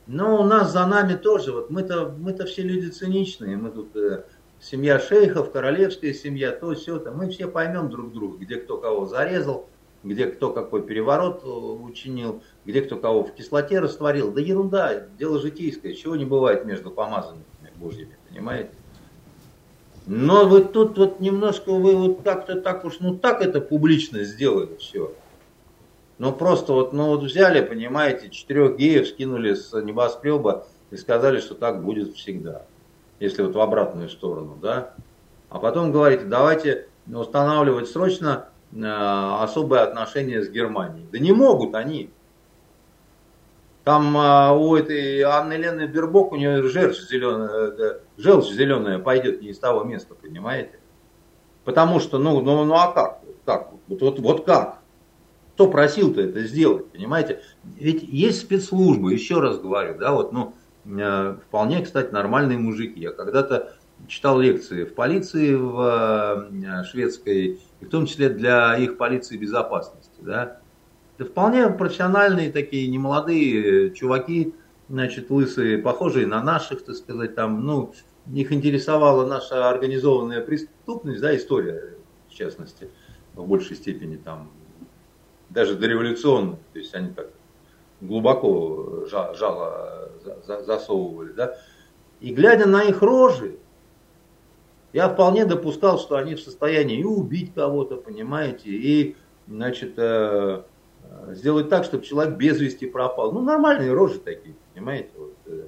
но у нас за нами тоже, вот мы-то мы -то все люди циничные, мы тут э, семья шейхов, королевская семья, то все это, мы все поймем друг друга, где кто кого зарезал, где кто какой переворот э, учинил, где кто кого в кислоте растворил. Да ерунда, дело житейское, чего не бывает между помазанниками божьими, понимаете? Но вот тут вот немножко вы вот как-то так уж, ну так это публично сделали все. Ну просто вот, ну вот взяли, понимаете, четырех геев скинули с небоскреба и сказали, что так будет всегда. Если вот в обратную сторону, да. А потом говорите, давайте устанавливать срочно особые отношения с Германией. Да не могут они. Там а, у этой Анны Лены Бербок, у нее желчь зеленая, э, желчь зеленая пойдет не из того места, понимаете? Потому что, ну, ну, ну а как? Как? Вот, вот, вот как? Кто просил-то это сделать, понимаете? Ведь есть спецслужбы, еще раз говорю, да, вот, ну, э, вполне, кстати, нормальные мужики. Я когда-то читал лекции в полиции в э, шведской, и в том числе для их полиции безопасности, да, да вполне профессиональные такие, немолодые чуваки, значит, лысые, похожие на наших, так сказать, там, ну, их интересовала наша организованная преступность, да, история, в частности. в большей степени там, даже дореволюционные, то есть они так глубоко жало засовывали, да, и глядя на их рожи, я вполне допускал, что они в состоянии и убить кого-то, понимаете, и, значит, э, сделать так, чтобы человек без вести пропал. Ну, нормальные рожи такие, понимаете, вот, э,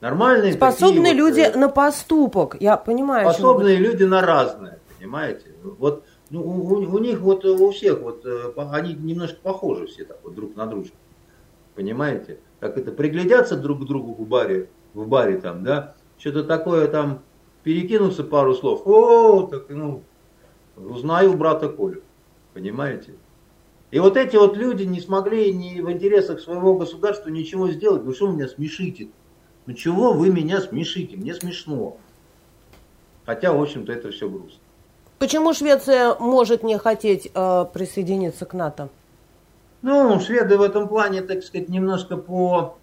нормальные. Способные люди вот, на поступок, я понимаю. Способные люди на разное, понимаете. Вот ну, у, у них вот у всех вот э, они немножко похожи все так вот друг на дружку, понимаете? Как это приглядятся друг к другу в баре, в баре там, да, что-то такое там перекинуться пару слов. О, так ну узнаю брата Колю, понимаете? И вот эти вот люди не смогли ни в интересах своего государства ничего сделать. Ну что вы меня смешите? Ну чего вы меня смешите? Мне смешно. Хотя, в общем-то, это все грустно. Почему Швеция может не хотеть э, присоединиться к НАТО? Ну, шведы в этом плане, так сказать, немножко по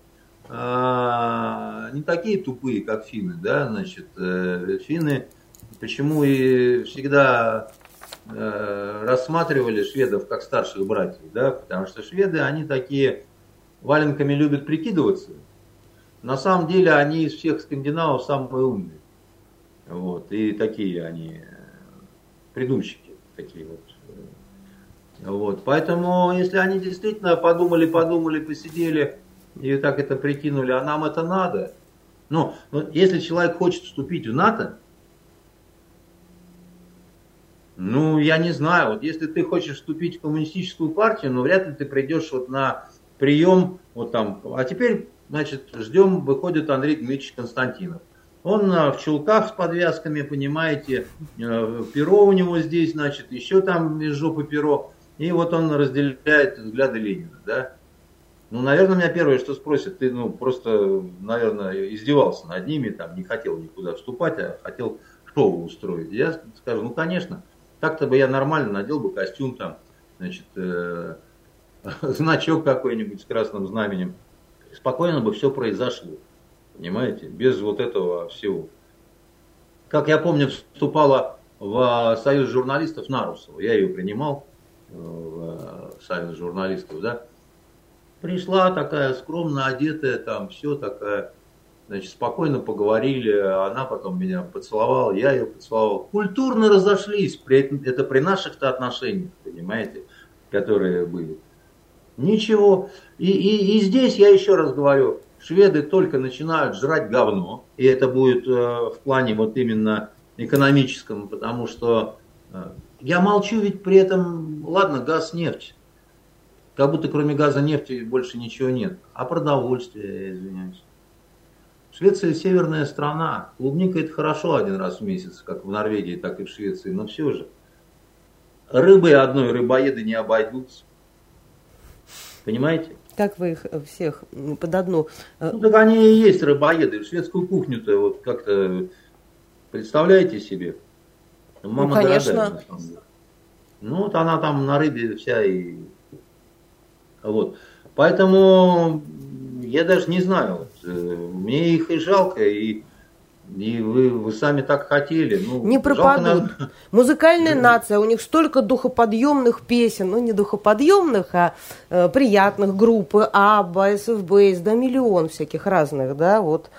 э, не такие тупые, как финны, да, значит, э, финны почему и всегда э, рассматривали шведов как старших братьев, да, потому что шведы, они такие валенками любят прикидываться. На самом деле они из всех скандинавов самые умные. Вот, и такие они придумщики такие вот. Вот, поэтому, если они действительно подумали, подумали, посидели и так это прикинули, а нам это надо. Ну, если человек хочет вступить в НАТО, ну, я не знаю, вот если ты хочешь вступить в коммунистическую партию, ну, вряд ли ты придешь вот на прием, вот там, а теперь, значит, ждем, выходит Андрей Дмитриевич Константинов. Он в чулках с подвязками, понимаете, э, перо у него здесь, значит, еще там из жопы перо. И вот он разделяет взгляды Ленина, да. Ну, наверное, меня первое, что спросят, ты, ну, просто, наверное, издевался над ними, там, не хотел никуда вступать, а хотел шоу устроить. Я скажу, ну, конечно, так-то бы я нормально надел бы костюм, там, значит, э, [LAUGHS] значок какой-нибудь с красным знаменем. Спокойно бы все произошло. Понимаете? Без вот этого всего. Как я помню, вступала в Союз журналистов Нарусова. Я ее принимал э, в Союз журналистов, да. Пришла такая скромно одетая, там все такая, значит, спокойно поговорили, она потом меня поцеловала, я ее поцеловал. Культурно разошлись, при, это при наших-то отношениях, понимаете, которые были. Ничего. И, и, и здесь я еще раз говорю, шведы только начинают жрать говно, и это будет э, в плане вот именно экономическом, потому что э, я молчу, ведь при этом, ладно, газ, нефть, как будто кроме газа, нефти больше ничего нет, а продовольствие, я извиняюсь. Швеция северная страна, клубника это хорошо один раз в месяц, как в Норвегии, так и в Швеции, но все же. Рыбой одной рыбоеды не обойдутся. Понимаете? Как вы их всех под одну... Э, ну, так они и есть рыбоеды. Шведскую кухню-то вот как-то представляете себе? Мама ну, конечно. Дорогая, ну, вот она там на рыбе вся и... Вот. Поэтому я даже не знаю. Э, мне их и жалко, и и вы, вы сами так хотели. Ну, не пропадут. Жалко, Музыкальная нация, у них столько духоподъемных песен, ну не духоподъемных, а э, приятных группы Абба, СФБС, да миллион всяких разных, да, вот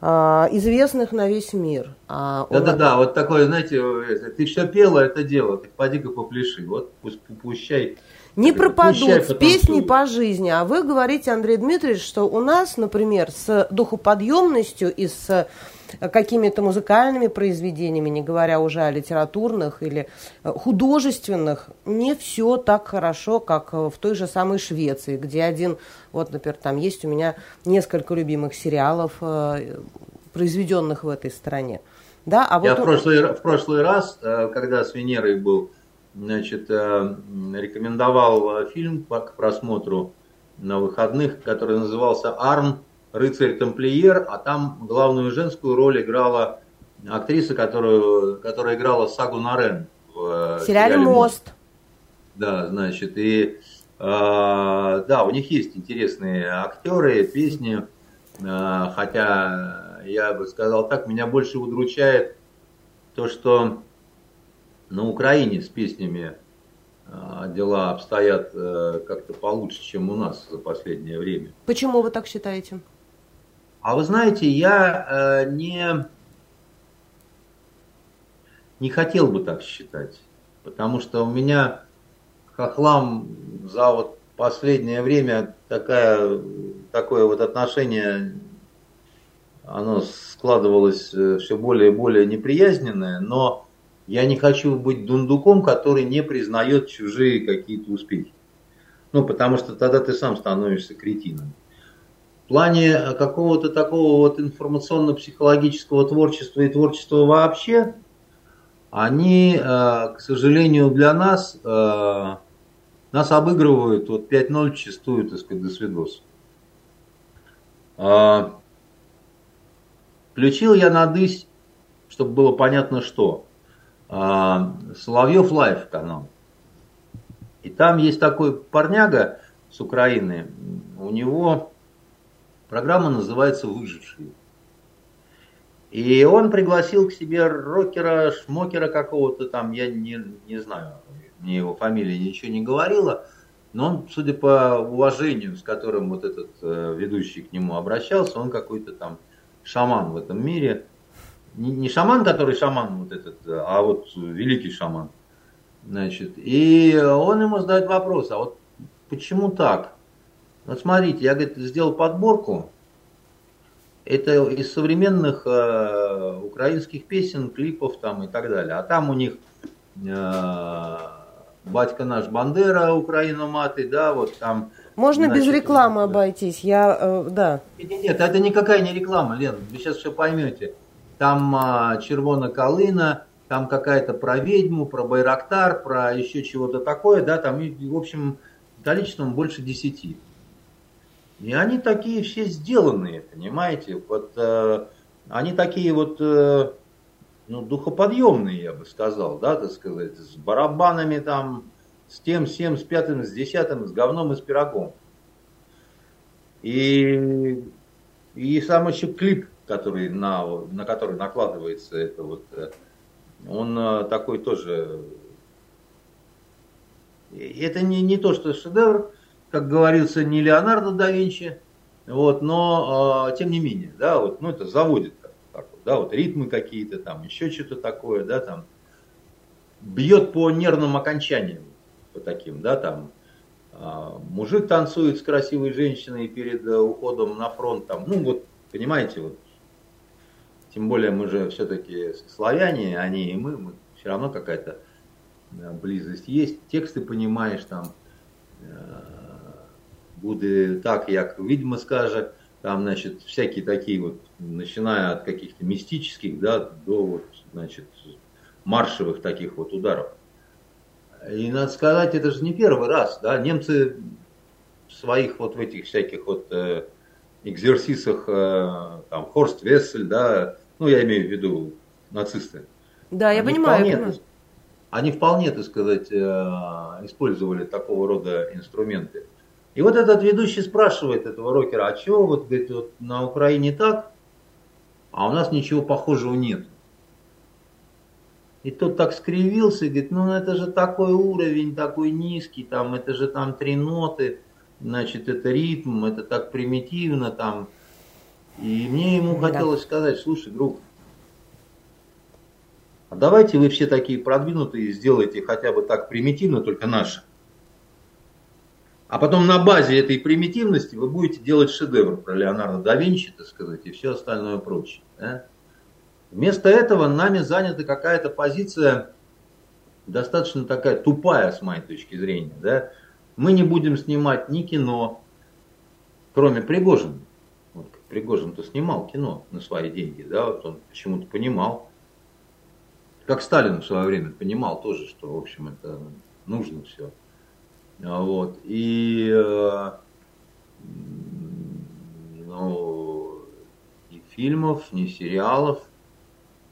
э, известных на весь мир. А Да-да-да, вот такое, знаете, ты все пела это дело, ты поди-ка попляши, вот пусть пущай. Не пропадут с песни по жизни. А вы говорите, Андрей Дмитриевич, что у нас, например, с духоподъемностью и с какими-то музыкальными произведениями, не говоря уже о литературных или э, художественных, не все так хорошо, как в той же самой Швеции, где один, вот, например, там есть у меня несколько любимых сериалов, э, произведенных в этой стране. Да, а вот Я в, прошлый, в прошлый раз, э, когда с Венерой был, значит, рекомендовал фильм к просмотру на выходных, который назывался «Арм рыцарь-тамплиер, а там главную женскую роль играла актриса, которую, которая играла Сагу Нарен в э, сериале, «Мост». Да, значит, и э, да, у них есть интересные актеры, песни, э, хотя я бы сказал так, меня больше удручает то, что на Украине с песнями а, дела обстоят э, как-то получше, чем у нас за последнее время. Почему вы так считаете? А вы знаете, я э, не, не хотел бы так считать, потому что у меня хохлам за вот последнее время такая, такое вот отношение, оно складывалось э, все более и более неприязненное, но я не хочу быть дундуком, который не признает чужие какие-то успехи. Ну, потому что тогда ты сам становишься кретином. В плане какого-то такого вот информационно-психологического творчества и творчества вообще, они, э, к сожалению, для нас, э, нас обыгрывают вот 5-0 чистую, так сказать, до свидос. А, включил я надысь, чтобы было понятно, что. А, Соловьев Live канал. И там есть такой парняга с Украины. У него программа называется «Выжившие». И он пригласил к себе рокера, шмокера какого-то там, я не, не знаю, мне его фамилия ничего не говорила, но он, судя по уважению, с которым вот этот э, ведущий к нему обращался, он какой-то там шаман в этом мире – не, не шаман, который шаман вот этот, а вот великий шаман. Значит, и он ему задает вопрос, а вот почему так? Вот смотрите, я, говорит, сделал подборку, это из современных э, украинских песен, клипов там и так далее. А там у них э, батька наш Бандера, Украина маты, да, вот там. Можно значит, без рекламы обойтись, я, э, да. Нет, нет, это никакая не реклама, Лен, вы сейчас все поймете там а, Червона Калына, там какая-то про ведьму, про Байрактар, про еще чего-то такое, да, там, в общем, количеством больше десяти. И они такие все сделанные, понимаете, вот э, они такие вот, э, ну, духоподъемные, я бы сказал, да, так сказать, с барабанами там, с тем, с тем, с пятым, с десятым, с говном и с пирогом. И, и сам еще клип который на, на который накладывается это вот, э, он э, такой тоже, это не, не то, что шедевр, как говорится, не Леонардо да Винчи, вот, но э, тем не менее, да, вот, ну это заводит так, да, вот ритмы какие-то там, еще что-то такое, да, там, бьет по нервным окончаниям, по таким, да, там, мужик танцует с красивой женщиной перед уходом на фронт, там, ну вот, понимаете, вот тем более мы же все-таки славяне, они и мы, мы все равно какая-то близость есть. Тексты понимаешь там, э, буде так, як видимо скажет, там, значит, всякие такие вот, начиная от каких-то мистических, да, до вот, значит, маршевых таких вот ударов. И надо сказать, это же не первый раз, да, немцы своих вот в этих всяких вот э, экзерсисах, э, там, Хорст Вессель, да, ну, я имею в виду нацисты. Да, я понимаю, вполне, я понимаю. Они вполне, так сказать, э, использовали такого рода инструменты. И вот этот ведущий спрашивает этого рокера, а чего вот, говорит, вот на Украине так, а у нас ничего похожего нет. И тот так скривился и говорит, ну это же такой уровень, такой низкий, там, это же там три ноты, значит, это ритм, это так примитивно, там, и мне ему да. хотелось сказать, слушай, друг, а давайте вы все такие продвинутые сделайте хотя бы так примитивно, только наши. А потом на базе этой примитивности вы будете делать шедевр про Леонардо да Винчи, так сказать, и все остальное прочее. Да? Вместо этого нами занята какая-то позиция достаточно такая тупая, с моей точки зрения. Да? Мы не будем снимать ни кино, кроме Пригожина. Пригожин-то снимал кино на свои деньги, да, вот он почему-то понимал. Как Сталин в свое время понимал тоже, что, в общем, это нужно все. А вот. И э, ну, ни фильмов, ни сериалов,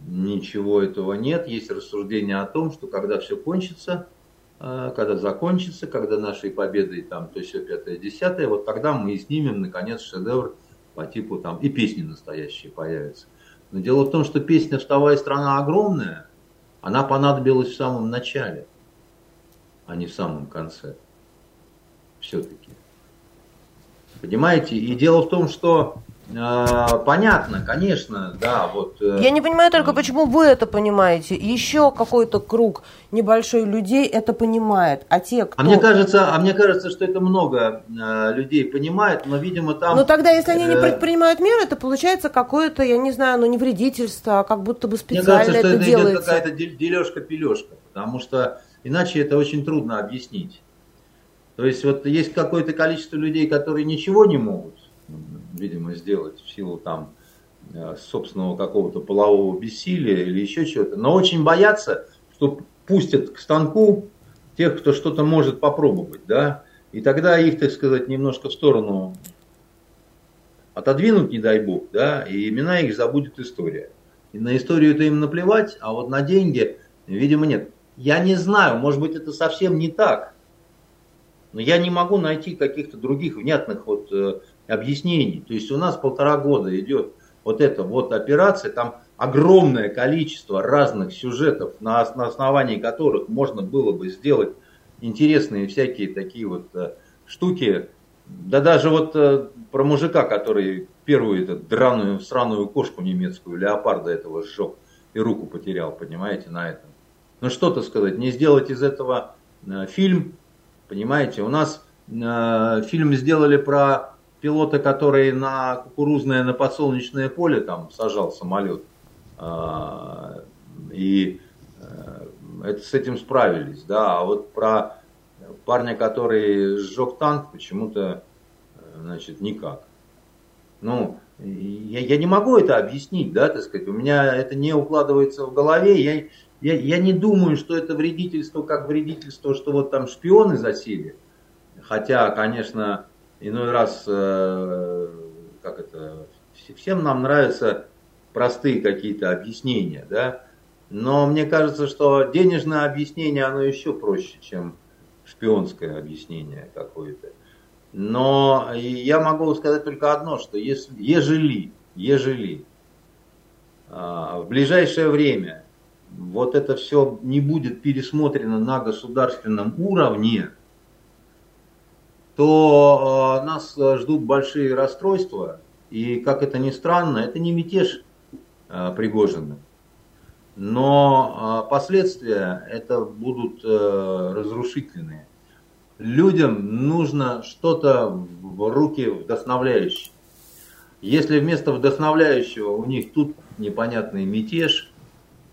ничего этого нет. Есть рассуждение о том, что когда все кончится, когда закончится, когда нашей победой там то все пятое, десятое, вот тогда мы и снимем, наконец, шедевр по типу там и песни настоящие появятся. Но дело в том, что песня «Вставай, страна огромная», она понадобилась в самом начале. а не в самом конце. Все-таки. Понимаете? И дело в том, что понятно, конечно, да, вот. Э, Я не понимаю только, почему вы это понимаете. Еще какой-то круг небольшой людей это понимает, а те, кто. А мне кажется, а мне кажется, что это много э, людей понимает, но, видимо, там. Но тогда, если они не э, предпринимают меры, это получается какое-то, я не знаю, ну не вредительство, а как будто бы специально мне кажется, что это, это делается. идет какая-то дележка-пележка, потому что иначе это очень трудно объяснить. То есть вот есть какое-то количество людей, которые ничего не могут, видимо, сделать в силу там э, собственного какого-то полового бессилия или еще чего-то, но очень боятся, что пустят к станку тех, кто что-то может попробовать, да, и тогда их, так сказать, немножко в сторону отодвинут, не дай бог, да, и имена их забудет история. И на историю это им наплевать, а вот на деньги, видимо, нет. Я не знаю, может быть, это совсем не так. Но я не могу найти каких-то других внятных вот э, объяснений. То есть у нас полтора года идет вот эта вот операция, там огромное количество разных сюжетов, на, основании которых можно было бы сделать интересные всякие такие вот э, штуки. Да даже вот э, про мужика, который первую эту драную, сраную кошку немецкую, леопарда этого сжег и руку потерял, понимаете, на этом. Ну что-то сказать, не сделать из этого э, фильм, Понимаете, у нас фильм сделали про пилота, который на кукурузное, на подсолнечное поле там сажал самолет. Э, и э, это, с этим справились, да. А вот про парня, который сжег танк, почему-то, э, значит, никак. Ну, я, я не могу это объяснить, да, так сказать, у меня это не укладывается в голове, я, я, я не думаю, что это вредительство как вредительство, что вот там шпионы засели. Хотя, конечно, иной раз, э, как это, всем нам нравятся простые какие-то объяснения, да. Но мне кажется, что денежное объяснение, оно еще проще, чем шпионское объяснение какое-то. Но я могу сказать только одно, что если, ежели, ежели а, в ближайшее время вот это все не будет пересмотрено на государственном уровне, то э, нас ждут большие расстройства. И, как это ни странно, это не мятеж э, Пригожина. Но э, последствия это будут э, разрушительные. Людям нужно что-то в руки вдохновляющее. Если вместо вдохновляющего у них тут непонятный мятеж –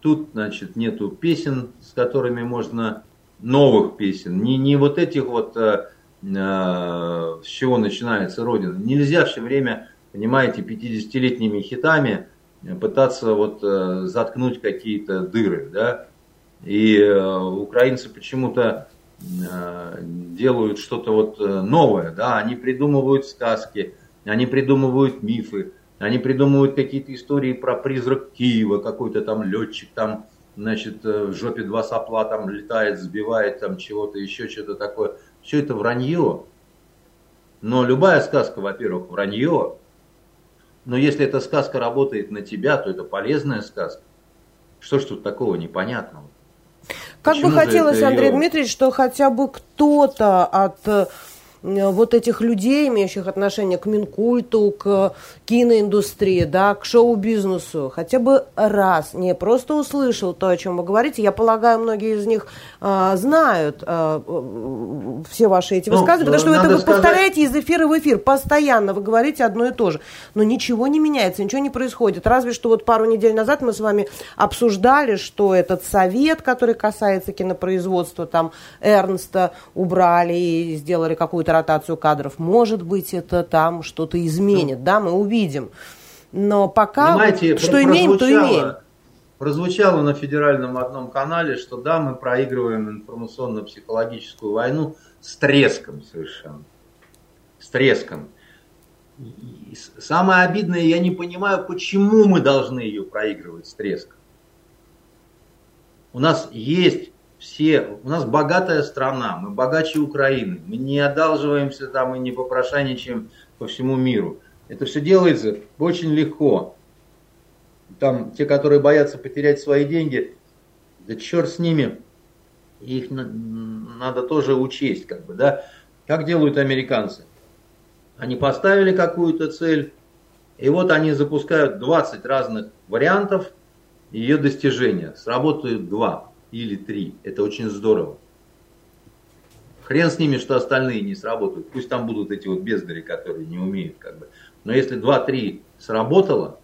Тут, значит, нету песен, с которыми можно новых песен, не, не вот этих вот, э, э, с чего начинается Родина. Нельзя все время, понимаете, 50-летними хитами пытаться вот э, заткнуть какие-то дыры, да. И э, украинцы почему-то э, делают что-то вот э, новое, да, они придумывают сказки, они придумывают мифы, они придумывают какие-то истории про призрак Киева, какой-то там летчик там, значит, э, в жопе два сопла там летает, сбивает там чего-то, еще что-то такое. Все это вранье. Но любая сказка, во-первых, вранье. Но если эта сказка работает на тебя, то это полезная сказка. Что ж тут такого непонятного? Как Почему бы хотелось, Андрей ее... Дмитриевич, что хотя бы кто-то от э, вот этих людей, имеющих отношение к Минкульту, к киноиндустрии, да, к шоу-бизнесу, хотя бы раз не просто услышал то, о чем вы говорите, я полагаю, многие из них а, знают а, все ваши эти ну, высказывания, потому что это вы сказать... повторяете из эфира в эфир, постоянно вы говорите одно и то же, но ничего не меняется, ничего не происходит, разве что вот пару недель назад мы с вами обсуждали, что этот совет, который касается кинопроизводства, там Эрнста убрали и сделали какую-то ротацию кадров. Может быть, это там что-то изменит, да, мы увидим. Но пока Понимаете, что имеем, то имеем. Прозвучало на федеральном одном канале, что да, мы проигрываем информационно-психологическую войну с треском совершенно. С треском. И самое обидное, я не понимаю, почему мы должны ее проигрывать с треском. У нас есть все, у нас богатая страна, мы богаче Украины, мы не одалживаемся там и не попрошайничаем по всему миру. Это все делается очень легко. Там те, которые боятся потерять свои деньги, да черт с ними, их надо тоже учесть, как бы, да. Как делают американцы? Они поставили какую-то цель, и вот они запускают 20 разных вариантов ее достижения. Сработают два или три. Это очень здорово. Хрен с ними, что остальные не сработают. Пусть там будут эти вот бездари, которые не умеют. Как бы. Но если 2-3 сработало,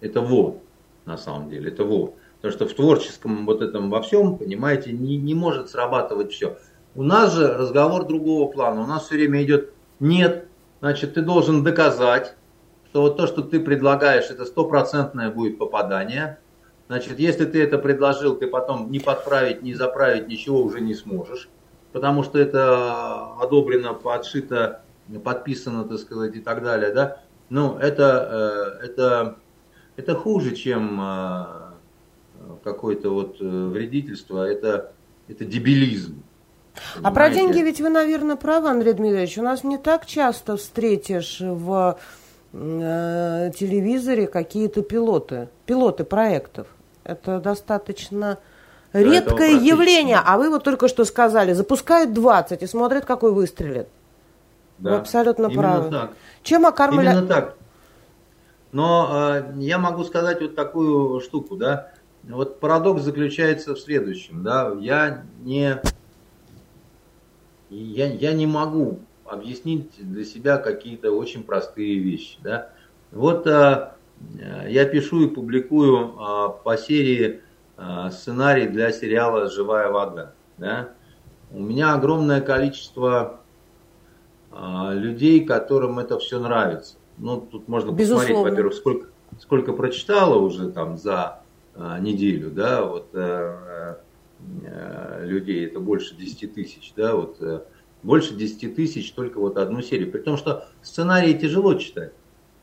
это во, на самом деле, это во. Потому что в творческом вот этом во всем, понимаете, не, не может срабатывать все. У нас же разговор другого плана. У нас все время идет нет, значит, ты должен доказать, что вот то, что ты предлагаешь, это стопроцентное будет попадание. Значит, если ты это предложил, ты потом не подправить, не заправить ничего уже не сможешь, потому что это одобрено, подшито, подписано, так сказать, и так далее, да. Ну, это, э, это, это хуже, чем э, какое-то вот э, вредительство, это, это дебилизм. Понимаете? А про деньги ведь вы, наверное, правы, Андрей Дмитриевич. У нас не так часто встретишь в телевизоре какие-то пилоты, пилоты проектов. Это достаточно редкое явление. А вы вот только что сказали, запускают 20 и смотрят, какой выстрелит. Да. Вы абсолютно Именно правы. Так. Чем окармливать? Именно так. Но э, я могу сказать вот такую штуку, да. Вот парадокс заключается в следующем, да. Я не, я, я не могу объяснить для себя какие-то очень простые вещи, да. Вот э, я пишу и публикую э, по серии э, сценарий для сериала «Живая вода», да. У меня огромное количество а, людей, которым это все нравится. Ну, тут можно Безусловно. посмотреть, во-первых, сколько, сколько прочитала уже там за а, неделю, да, вот а, а, людей, это больше 10 тысяч, да, вот а, больше 10 тысяч только вот одну серию. При том, что сценарии тяжело читать,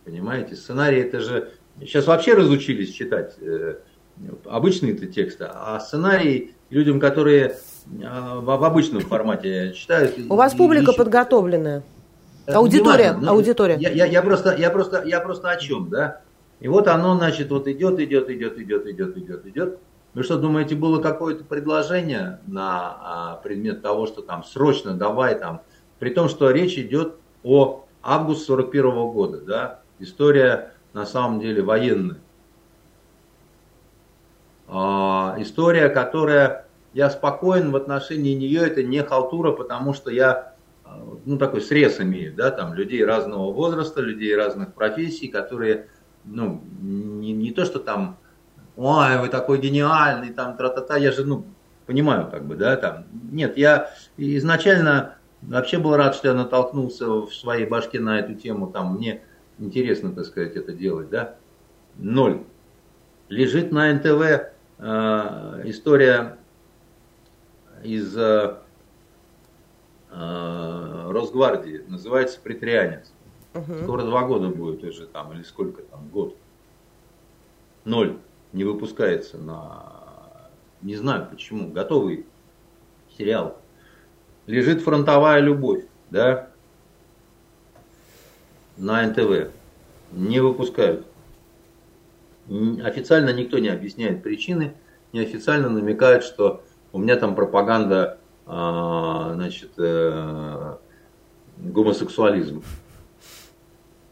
понимаете, сценарии это же, сейчас вообще разучились читать э, обычные-то тексты, а сценарии людям, которые а, в, в обычном формате читают. У вас публика ищут. подготовленная. Э, аудитория, ну, аудитория. Я, я, я, просто, я, просто, я просто о чем, да? И вот оно, значит, вот идет, идет, идет, идет, идет, идет, идет. Вы что, думаете, было какое-то предложение на а, предмет того, что там срочно давай там, при том, что речь идет о август 41 -го года, да? История на самом деле военная. А, история, которая я спокоен в отношении нее, это не халтура, потому что я а, ну, такой срез имею, да, там людей разного возраста, людей разных профессий, которые, ну, не, не то, что там, ой, вы такой гениальный, там, тра-та-та, я же, ну, понимаю, как бы, да, там, нет, я изначально вообще был рад, что я натолкнулся в своей башке на эту тему, там, мне интересно, так сказать, это делать, да, ноль. Лежит на НТВ э, история из э, э, Росгвардии, называется «Притрианец». Угу. Скоро два года будет уже там, или сколько там, год. Ноль. Не выпускается на... Не знаю почему. Готовый сериал. Лежит фронтовая любовь, да, на НТВ. Не выпускают. Официально никто не объясняет причины, неофициально намекают, что у меня там пропаганда, а, значит, э, гомосексуализм.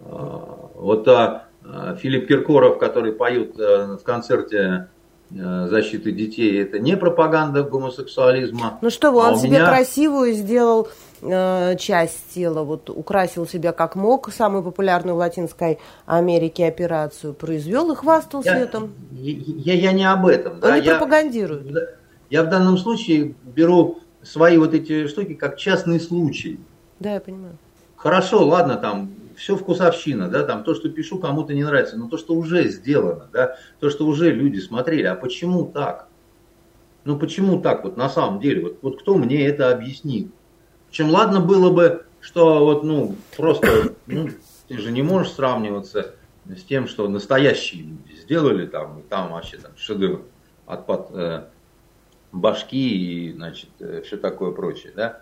А, вот а, Филипп Киркоров, который поет э, в концерте э, защиты детей, это не пропаганда гомосексуализма. Ну что он а себе меня... красивую сделал часть тела, вот украсил себя как мог, самую популярную в Латинской Америке операцию произвел и хвастался я, этим. Я, я, не об этом. Да, не я, пропагандирует. Я в данном случае беру свои вот эти штуки как частный случай. Да, я понимаю. Хорошо, ладно, там все вкусовщина, да, там то, что пишу, кому-то не нравится, но то, что уже сделано, да, то, что уже люди смотрели, а почему так? Ну почему так вот на самом деле? Вот, вот кто мне это объяснит? Чем ладно было бы, что вот, ну, просто, ну, ты же не можешь сравниваться с тем, что настоящие люди сделали там, там вообще там шедевр отпад, э, башки и, значит, э, все такое прочее, да?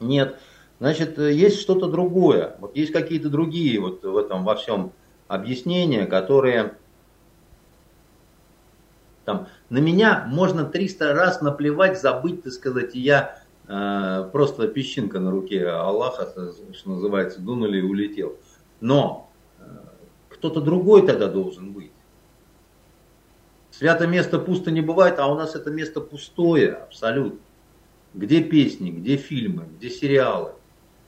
Нет. Значит, э, есть что-то другое. Вот есть какие-то другие вот в этом во всем объяснения, которые Там, на меня можно 300 раз наплевать, забыть, так сказать, и я просто песчинка на руке Аллаха, что называется, дунули и улетел. Но э, кто-то другой тогда должен быть. Свято место пусто не бывает, а у нас это место пустое абсолютно. Где песни, где фильмы, где сериалы?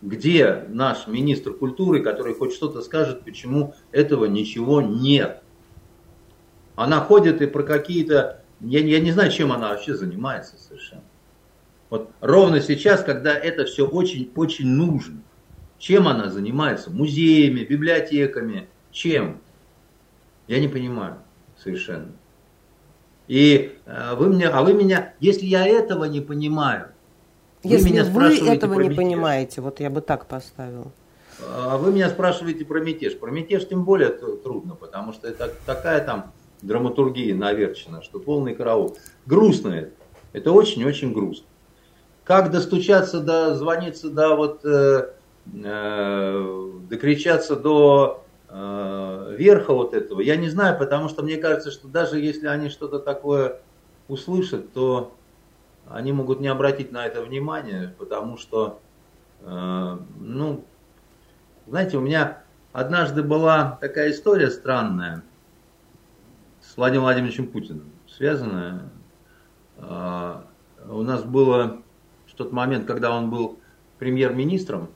Где наш министр культуры, который хоть что-то скажет, почему этого ничего нет? Она ходит и про какие-то... Я, я не знаю, чем она вообще занимается совершенно. Вот ровно сейчас, когда это все очень-очень нужно. Чем она занимается? Музеями, библиотеками? Чем? Я не понимаю совершенно. И э, вы мне, а вы меня, если я этого не понимаю, если вы, меня вы этого не мятеж. понимаете, вот я бы так поставил. А вы меня спрашиваете про мятеж. Про мятеж тем более трудно, потому что это такая там драматургия наверчена, что полный караул. Грустно это. Это очень-очень грустно. Как достучаться, до, звониться до вот, э, э, докричаться до э, верха вот этого, я не знаю, потому что мне кажется, что даже если они что-то такое услышат, то они могут не обратить на это внимание, потому что, э, ну, знаете, у меня однажды была такая история странная с Владимиром Владимировичем Путиным, связанная. Э, у нас было тот момент, когда он был премьер-министром,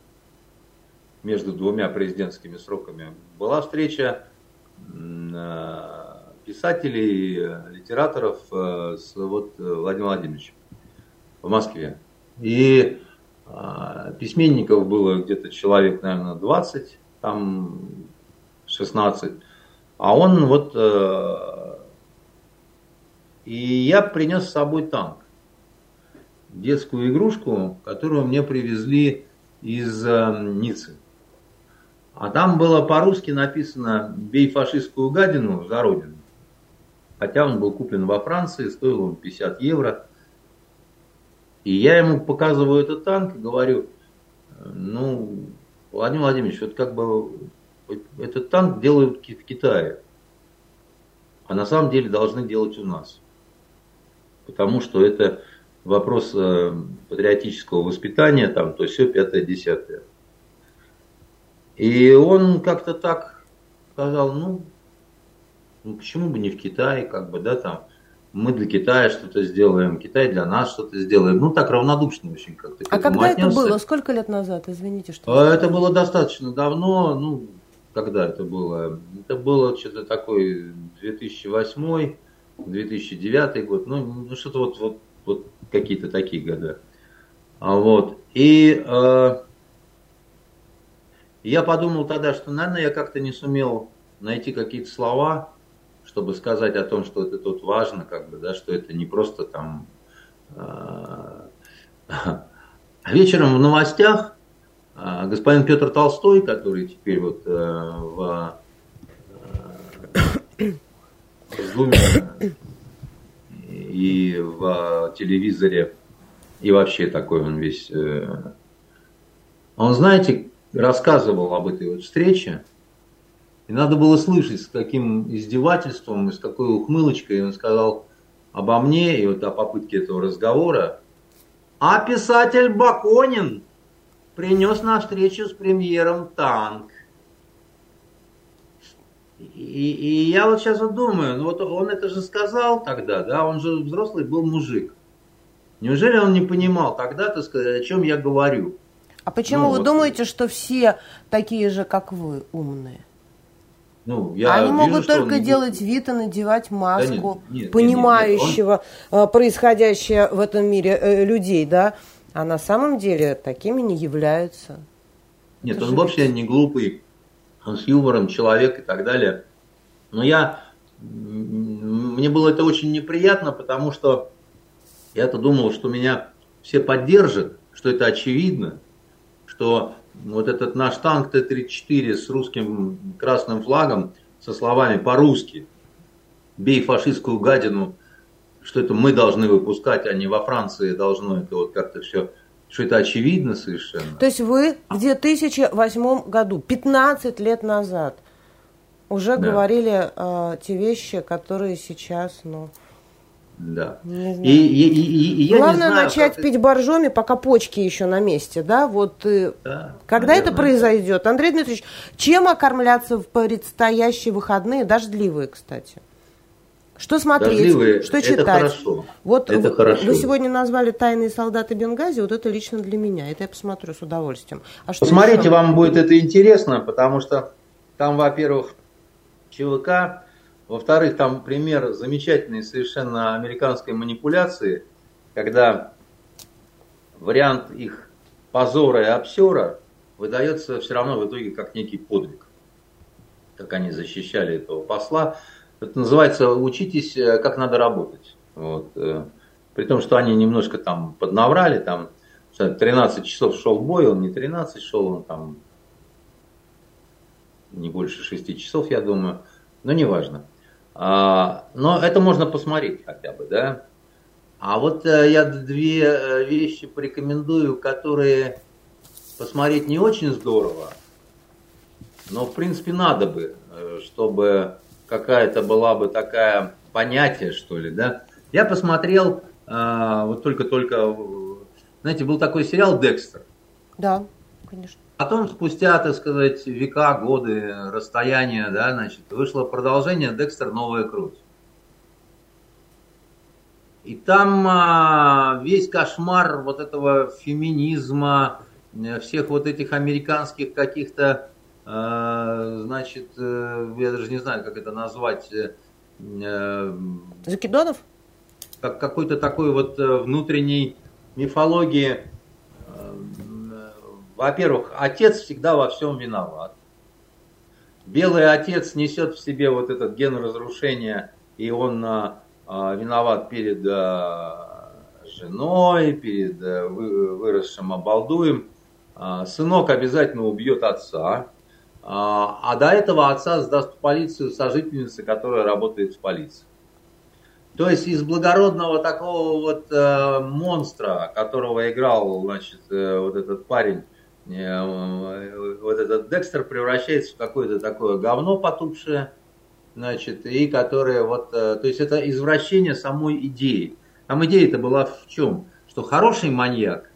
между двумя президентскими сроками, была встреча э, писателей, литераторов э, с вот, Владимиром Владимировичем в Москве. И э, письменников было где-то человек, наверное, 20, там 16. А он вот... Э, и я принес с собой танк. Детскую игрушку, которую мне привезли из э, Ниццы. А там было по-русски написано «Бей фашистскую гадину за родину». Хотя он был куплен во Франции, стоил он 50 евро. И я ему показываю этот танк и говорю, ну, Владимир Владимирович, вот как бы этот танк делают в Китае, а на самом деле должны делать у нас. Потому что это вопрос э, патриотического воспитания, там, то все пятое, десятое. И он как-то так сказал, ну, ну, почему бы не в Китае, как бы, да, там, мы для Китая что-то сделаем, Китай для нас что-то сделаем. Ну, так равнодушно очень как-то. А когда отнесся. это было? Сколько лет назад? Извините, что... А, это было достаточно давно, ну, когда это было? Это было что-то такое 2008 2009 год, ну, ну что-то вот, вот, вот какие-то такие года. А вот. И э, я подумал тогда, что, наверное, я как-то не сумел найти какие-то слова, чтобы сказать о том, что это тут важно, как бы, да, что это не просто там... А, [LAUGHS] вечером в новостях а, господин Петр Толстой, который теперь вот э, в, э, [COUGHS] в Зуме и в телевизоре, и вообще такой он весь... Э, он, знаете, рассказывал об этой вот встрече, и надо было слышать, с каким издевательством и с какой ухмылочкой он сказал обо мне и вот о попытке этого разговора. А писатель Баконин принес на встречу с премьером танк. И, и я вот сейчас вот думаю, ну вот он это же сказал тогда, да, он же взрослый был мужик. Неужели он не понимал тогда, так сказать, о чем я говорю? А почему ну, вы вот. думаете, что все такие же, как вы, умные? Ну, я Они вижу, могут только делать вид и надевать маску да нет, нет, понимающего нет, нет, он... Э, происходящее в этом мире э, людей, да? А на самом деле такими не являются. Нет, Это он вообще не глупый, он с юмором человек и так далее. Но я, мне было это очень неприятно, потому что я-то думал, что меня все поддержат, что это очевидно, что вот этот наш танк Т-34 с русским красным флагом, со словами по-русски «бей фашистскую гадину», что это мы должны выпускать, а не во Франции должно это вот как-то все, что это очевидно совершенно. То есть вы в 2008 году, 15 лет назад, уже да. говорили э, те вещи, которые сейчас, ну, Да. И, и, и, и я Главное не знаю, начать пить боржоми, пока почки еще на месте, да? Вот э, да, когда наверное. это произойдет? Андрей Дмитриевич, чем окормляться в предстоящие выходные, дождливые, кстати? Что смотреть, Дождливые, что читать? Это хорошо. Вот это вы, хорошо. вы сегодня назвали «Тайные солдаты Бенгази», вот это лично для меня, это я посмотрю с удовольствием. А что Посмотрите, еще? вам будет это интересно, потому что там, во-первых, ЧВК, во-вторых, там пример замечательной совершенно американской манипуляции, когда вариант их позора и обсера выдается все равно в итоге как некий подвиг. Как они защищали этого посла. Это называется «учитесь, э, как надо работать». Вот. Э, при том, что они немножко там поднаврали, там 13 часов шел бой, он не 13 шел, он там не больше 6 часов, я думаю, но неважно. А, но это можно посмотреть хотя бы, да. А вот э, я две вещи порекомендую, которые посмотреть не очень здорово, но в принципе надо бы, чтобы какая-то была бы такая понятие, что ли, да. Я посмотрел, а, вот только-только, знаете, был такой сериал «Декстер». Да, конечно. Потом, спустя, так сказать, века, годы, расстояния, да, значит, вышло продолжение «Декстер. Новая кровь». И там а, весь кошмар вот этого феминизма, всех вот этих американских каких-то значит, э, я даже не знаю, как это назвать. Э, э, Закидонов? Как какой-то такой вот внутренней мифологии. Во-первых, отец всегда во всем виноват. Белый отец несет в себе вот этот ген разрушения, и он виноват перед женой, перед выросшим обалдуем. Сынок обязательно убьет отца, а, а до этого отца сдаст в полицию сожительница, которая работает в полиции. То есть из благородного такого вот э, монстра, которого играл, значит, э, вот этот парень, э, вот этот Декстер превращается в какое-то такое говно потупшее, значит, и которое вот, э, то есть это извращение самой идеи. Там идея-то была в чем? Что хороший маньяк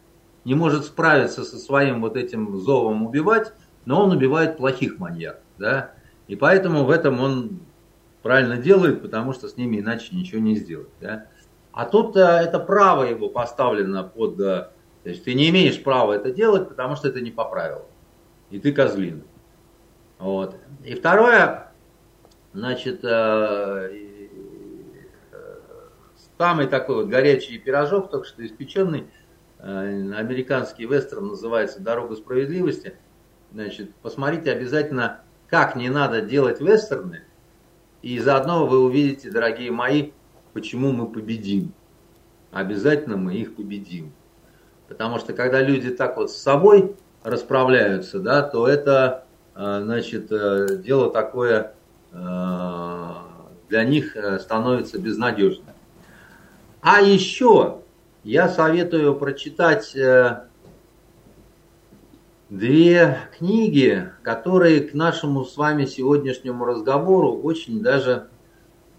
не может справиться со своим вот этим зовом убивать, но он убивает плохих маньяков, да, и поэтому в этом он правильно делает, потому что с ними иначе ничего не сделать, да. А тут э, это право его поставлено под, э, то есть ты не имеешь права это делать, потому что это не по правилам, и ты козлина. Вот. И второе, значит, э, самый такой вот горячий пирожок, только что испеченный, американский вестерн называется «Дорога справедливости», Значит, посмотрите обязательно, как не надо делать вестерны, и заодно вы увидите, дорогие мои, почему мы победим. Обязательно мы их победим. Потому что когда люди так вот с собой расправляются, да, то это, э, значит, э, дело такое э, для них становится безнадежным. А еще я советую прочитать две книги, которые к нашему с вами сегодняшнему разговору очень даже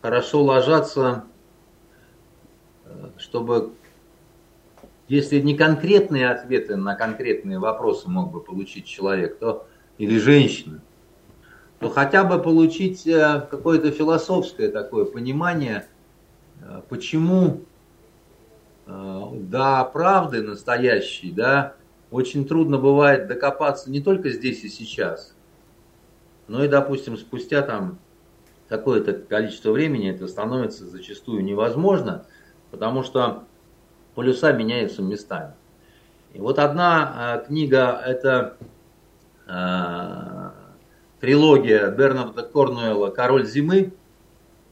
хорошо ложатся, э, чтобы, если не конкретные ответы на конкретные вопросы мог бы получить человек, то или женщина, то хотя бы получить э, какое-то философское такое понимание, э, почему до правды настоящей, да, очень трудно бывает докопаться не только здесь и сейчас, но и, допустим, спустя там какое-то количество времени это становится зачастую невозможно, потому что полюса меняются местами. И вот одна э, книга, это э, трилогия Бернарда Корнуэлла «Король зимы».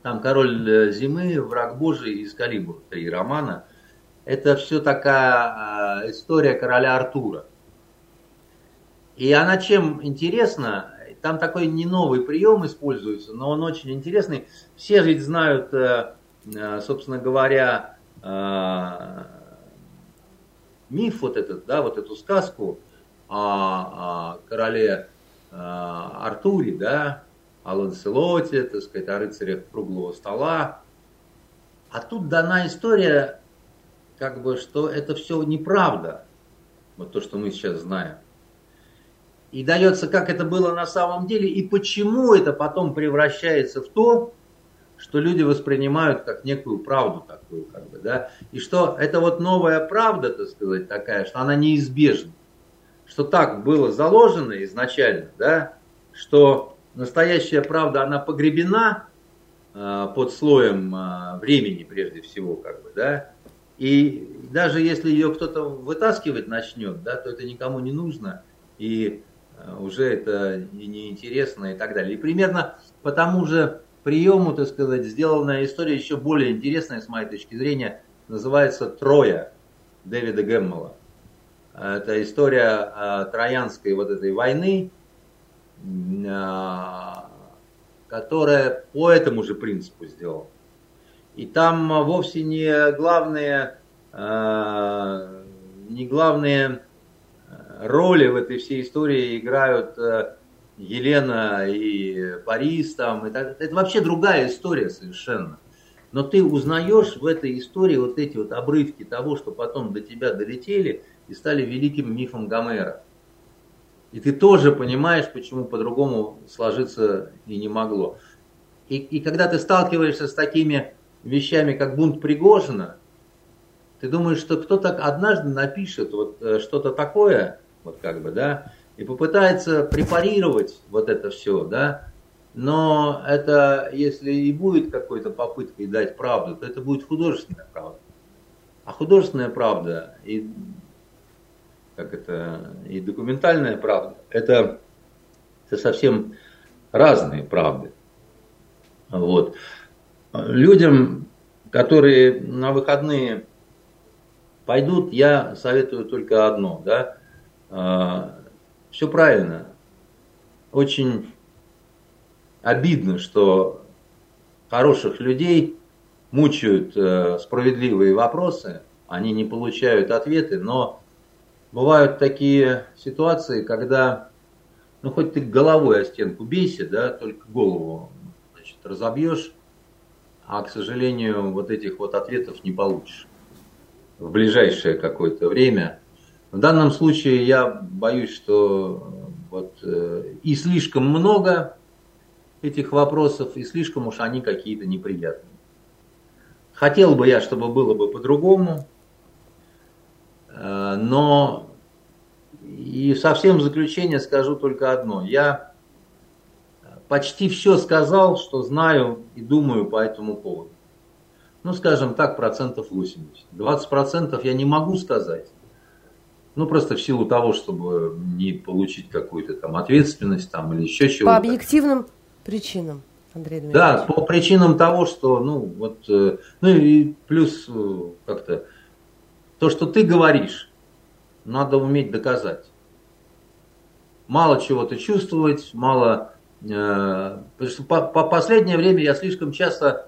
Там «Король э, зимы», «Враг Божий» и «Скалибур» три романа – это все такая э, история короля Артура. И она чем интересна, там такой не новый прием используется, но он очень интересный. Все ведь знают, э, э, собственно говоря, миф вот этот, да, вот эту сказку о, короле Артуре, да, о Ланселоте, так сказать, о рыцарях круглого стола. А тут дана история, как бы, что это все неправда. Вот то, что мы сейчас знаем. И дается, как это было на самом деле, и почему это потом превращается в то, что люди воспринимают как некую правду такую, как бы, да, и что это вот новая правда, так сказать, такая, что она неизбежна, что так было заложено изначально, да, что настоящая правда, она погребена э, под слоем э, времени прежде всего, как бы, да, и даже если ее кто-то вытаскивать начнет, да, то это никому не нужно, и э, уже это неинтересно и так далее. И примерно по тому же приему, так сказать, сделанная история еще более интересная, с моей точки зрения, называется «Троя» Дэвида Гэммела. Это история троянской вот этой войны, а, которая по этому же принципу сделана. И там вовсе не главные, а, не главные роли в этой всей истории играют Елена и Борис там. Это, это вообще другая история совершенно. Но ты узнаешь в этой истории вот эти вот обрывки того, что потом до тебя долетели и стали великим мифом Гомера. И ты тоже понимаешь, почему по-другому сложиться и не могло. И, и когда ты сталкиваешься с такими вещами, как бунт Пригожина, ты думаешь, что кто-то однажды напишет вот э, что-то такое, вот как бы, да, и попытается препарировать вот это все, да, но это, если и будет какой-то попыткой дать правду, то это будет художественная правда. А художественная правда и, как это, и документальная правда, это, это совсем разные правды. Вот. Людям, которые на выходные пойдут, я советую только одно, да, а, все правильно. Очень обидно, что хороших людей мучают э, справедливые вопросы, они не получают ответы, но бывают такие ситуации, когда, ну хоть ты головой о стенку бейся, да, только голову значит, разобьешь, а, к сожалению, вот этих вот ответов не получишь в ближайшее какое-то время. В данном случае я боюсь, что вот, э, и слишком много этих вопросов, и слишком уж они какие-то неприятные. Хотел бы я, чтобы было бы по-другому, э, но и совсем в заключение скажу только одно. Я почти все сказал, что знаю и думаю по этому поводу. Ну, скажем так, процентов 80. 20 процентов я не могу сказать. Ну, просто в силу того, чтобы не получить какую-то там ответственность там или еще чего-то. По объективным причинам, Андрей Дмитриевич. Да, по причинам того, что, ну, вот, э, ну и плюс э, как-то то, что ты говоришь, надо уметь доказать. Мало чего-то чувствовать, мало... Э, потому что по, по последнее время я слишком часто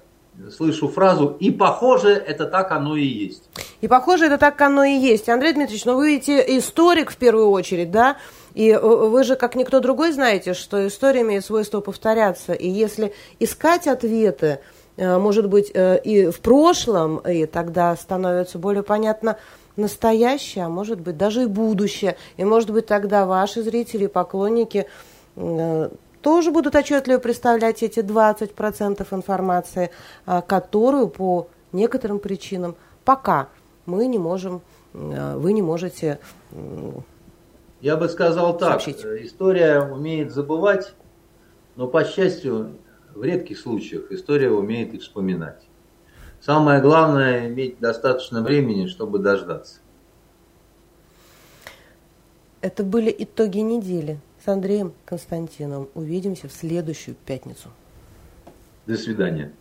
слышу фразу «и похоже, это так оно и есть». И похоже, это так оно и есть. Андрей Дмитриевич, ну вы ведь историк в первую очередь, да? И вы же, как никто другой, знаете, что история имеет свойство повторяться. И если искать ответы, э, может быть, э, и в прошлом, и тогда становится более понятно настоящее, а может быть, даже и будущее. И, может быть, тогда ваши зрители, поклонники э, тоже будут отчетливо представлять эти 20% информации, а, которую по некоторым причинам пока мы не можем, а, вы не можете Я бы сказал так, сообщить. история умеет забывать, но по счастью, в редких случаях история умеет и вспоминать. Самое главное иметь достаточно времени, чтобы дождаться. Это были итоги недели Андреем Константиновым. Увидимся в следующую пятницу. До свидания.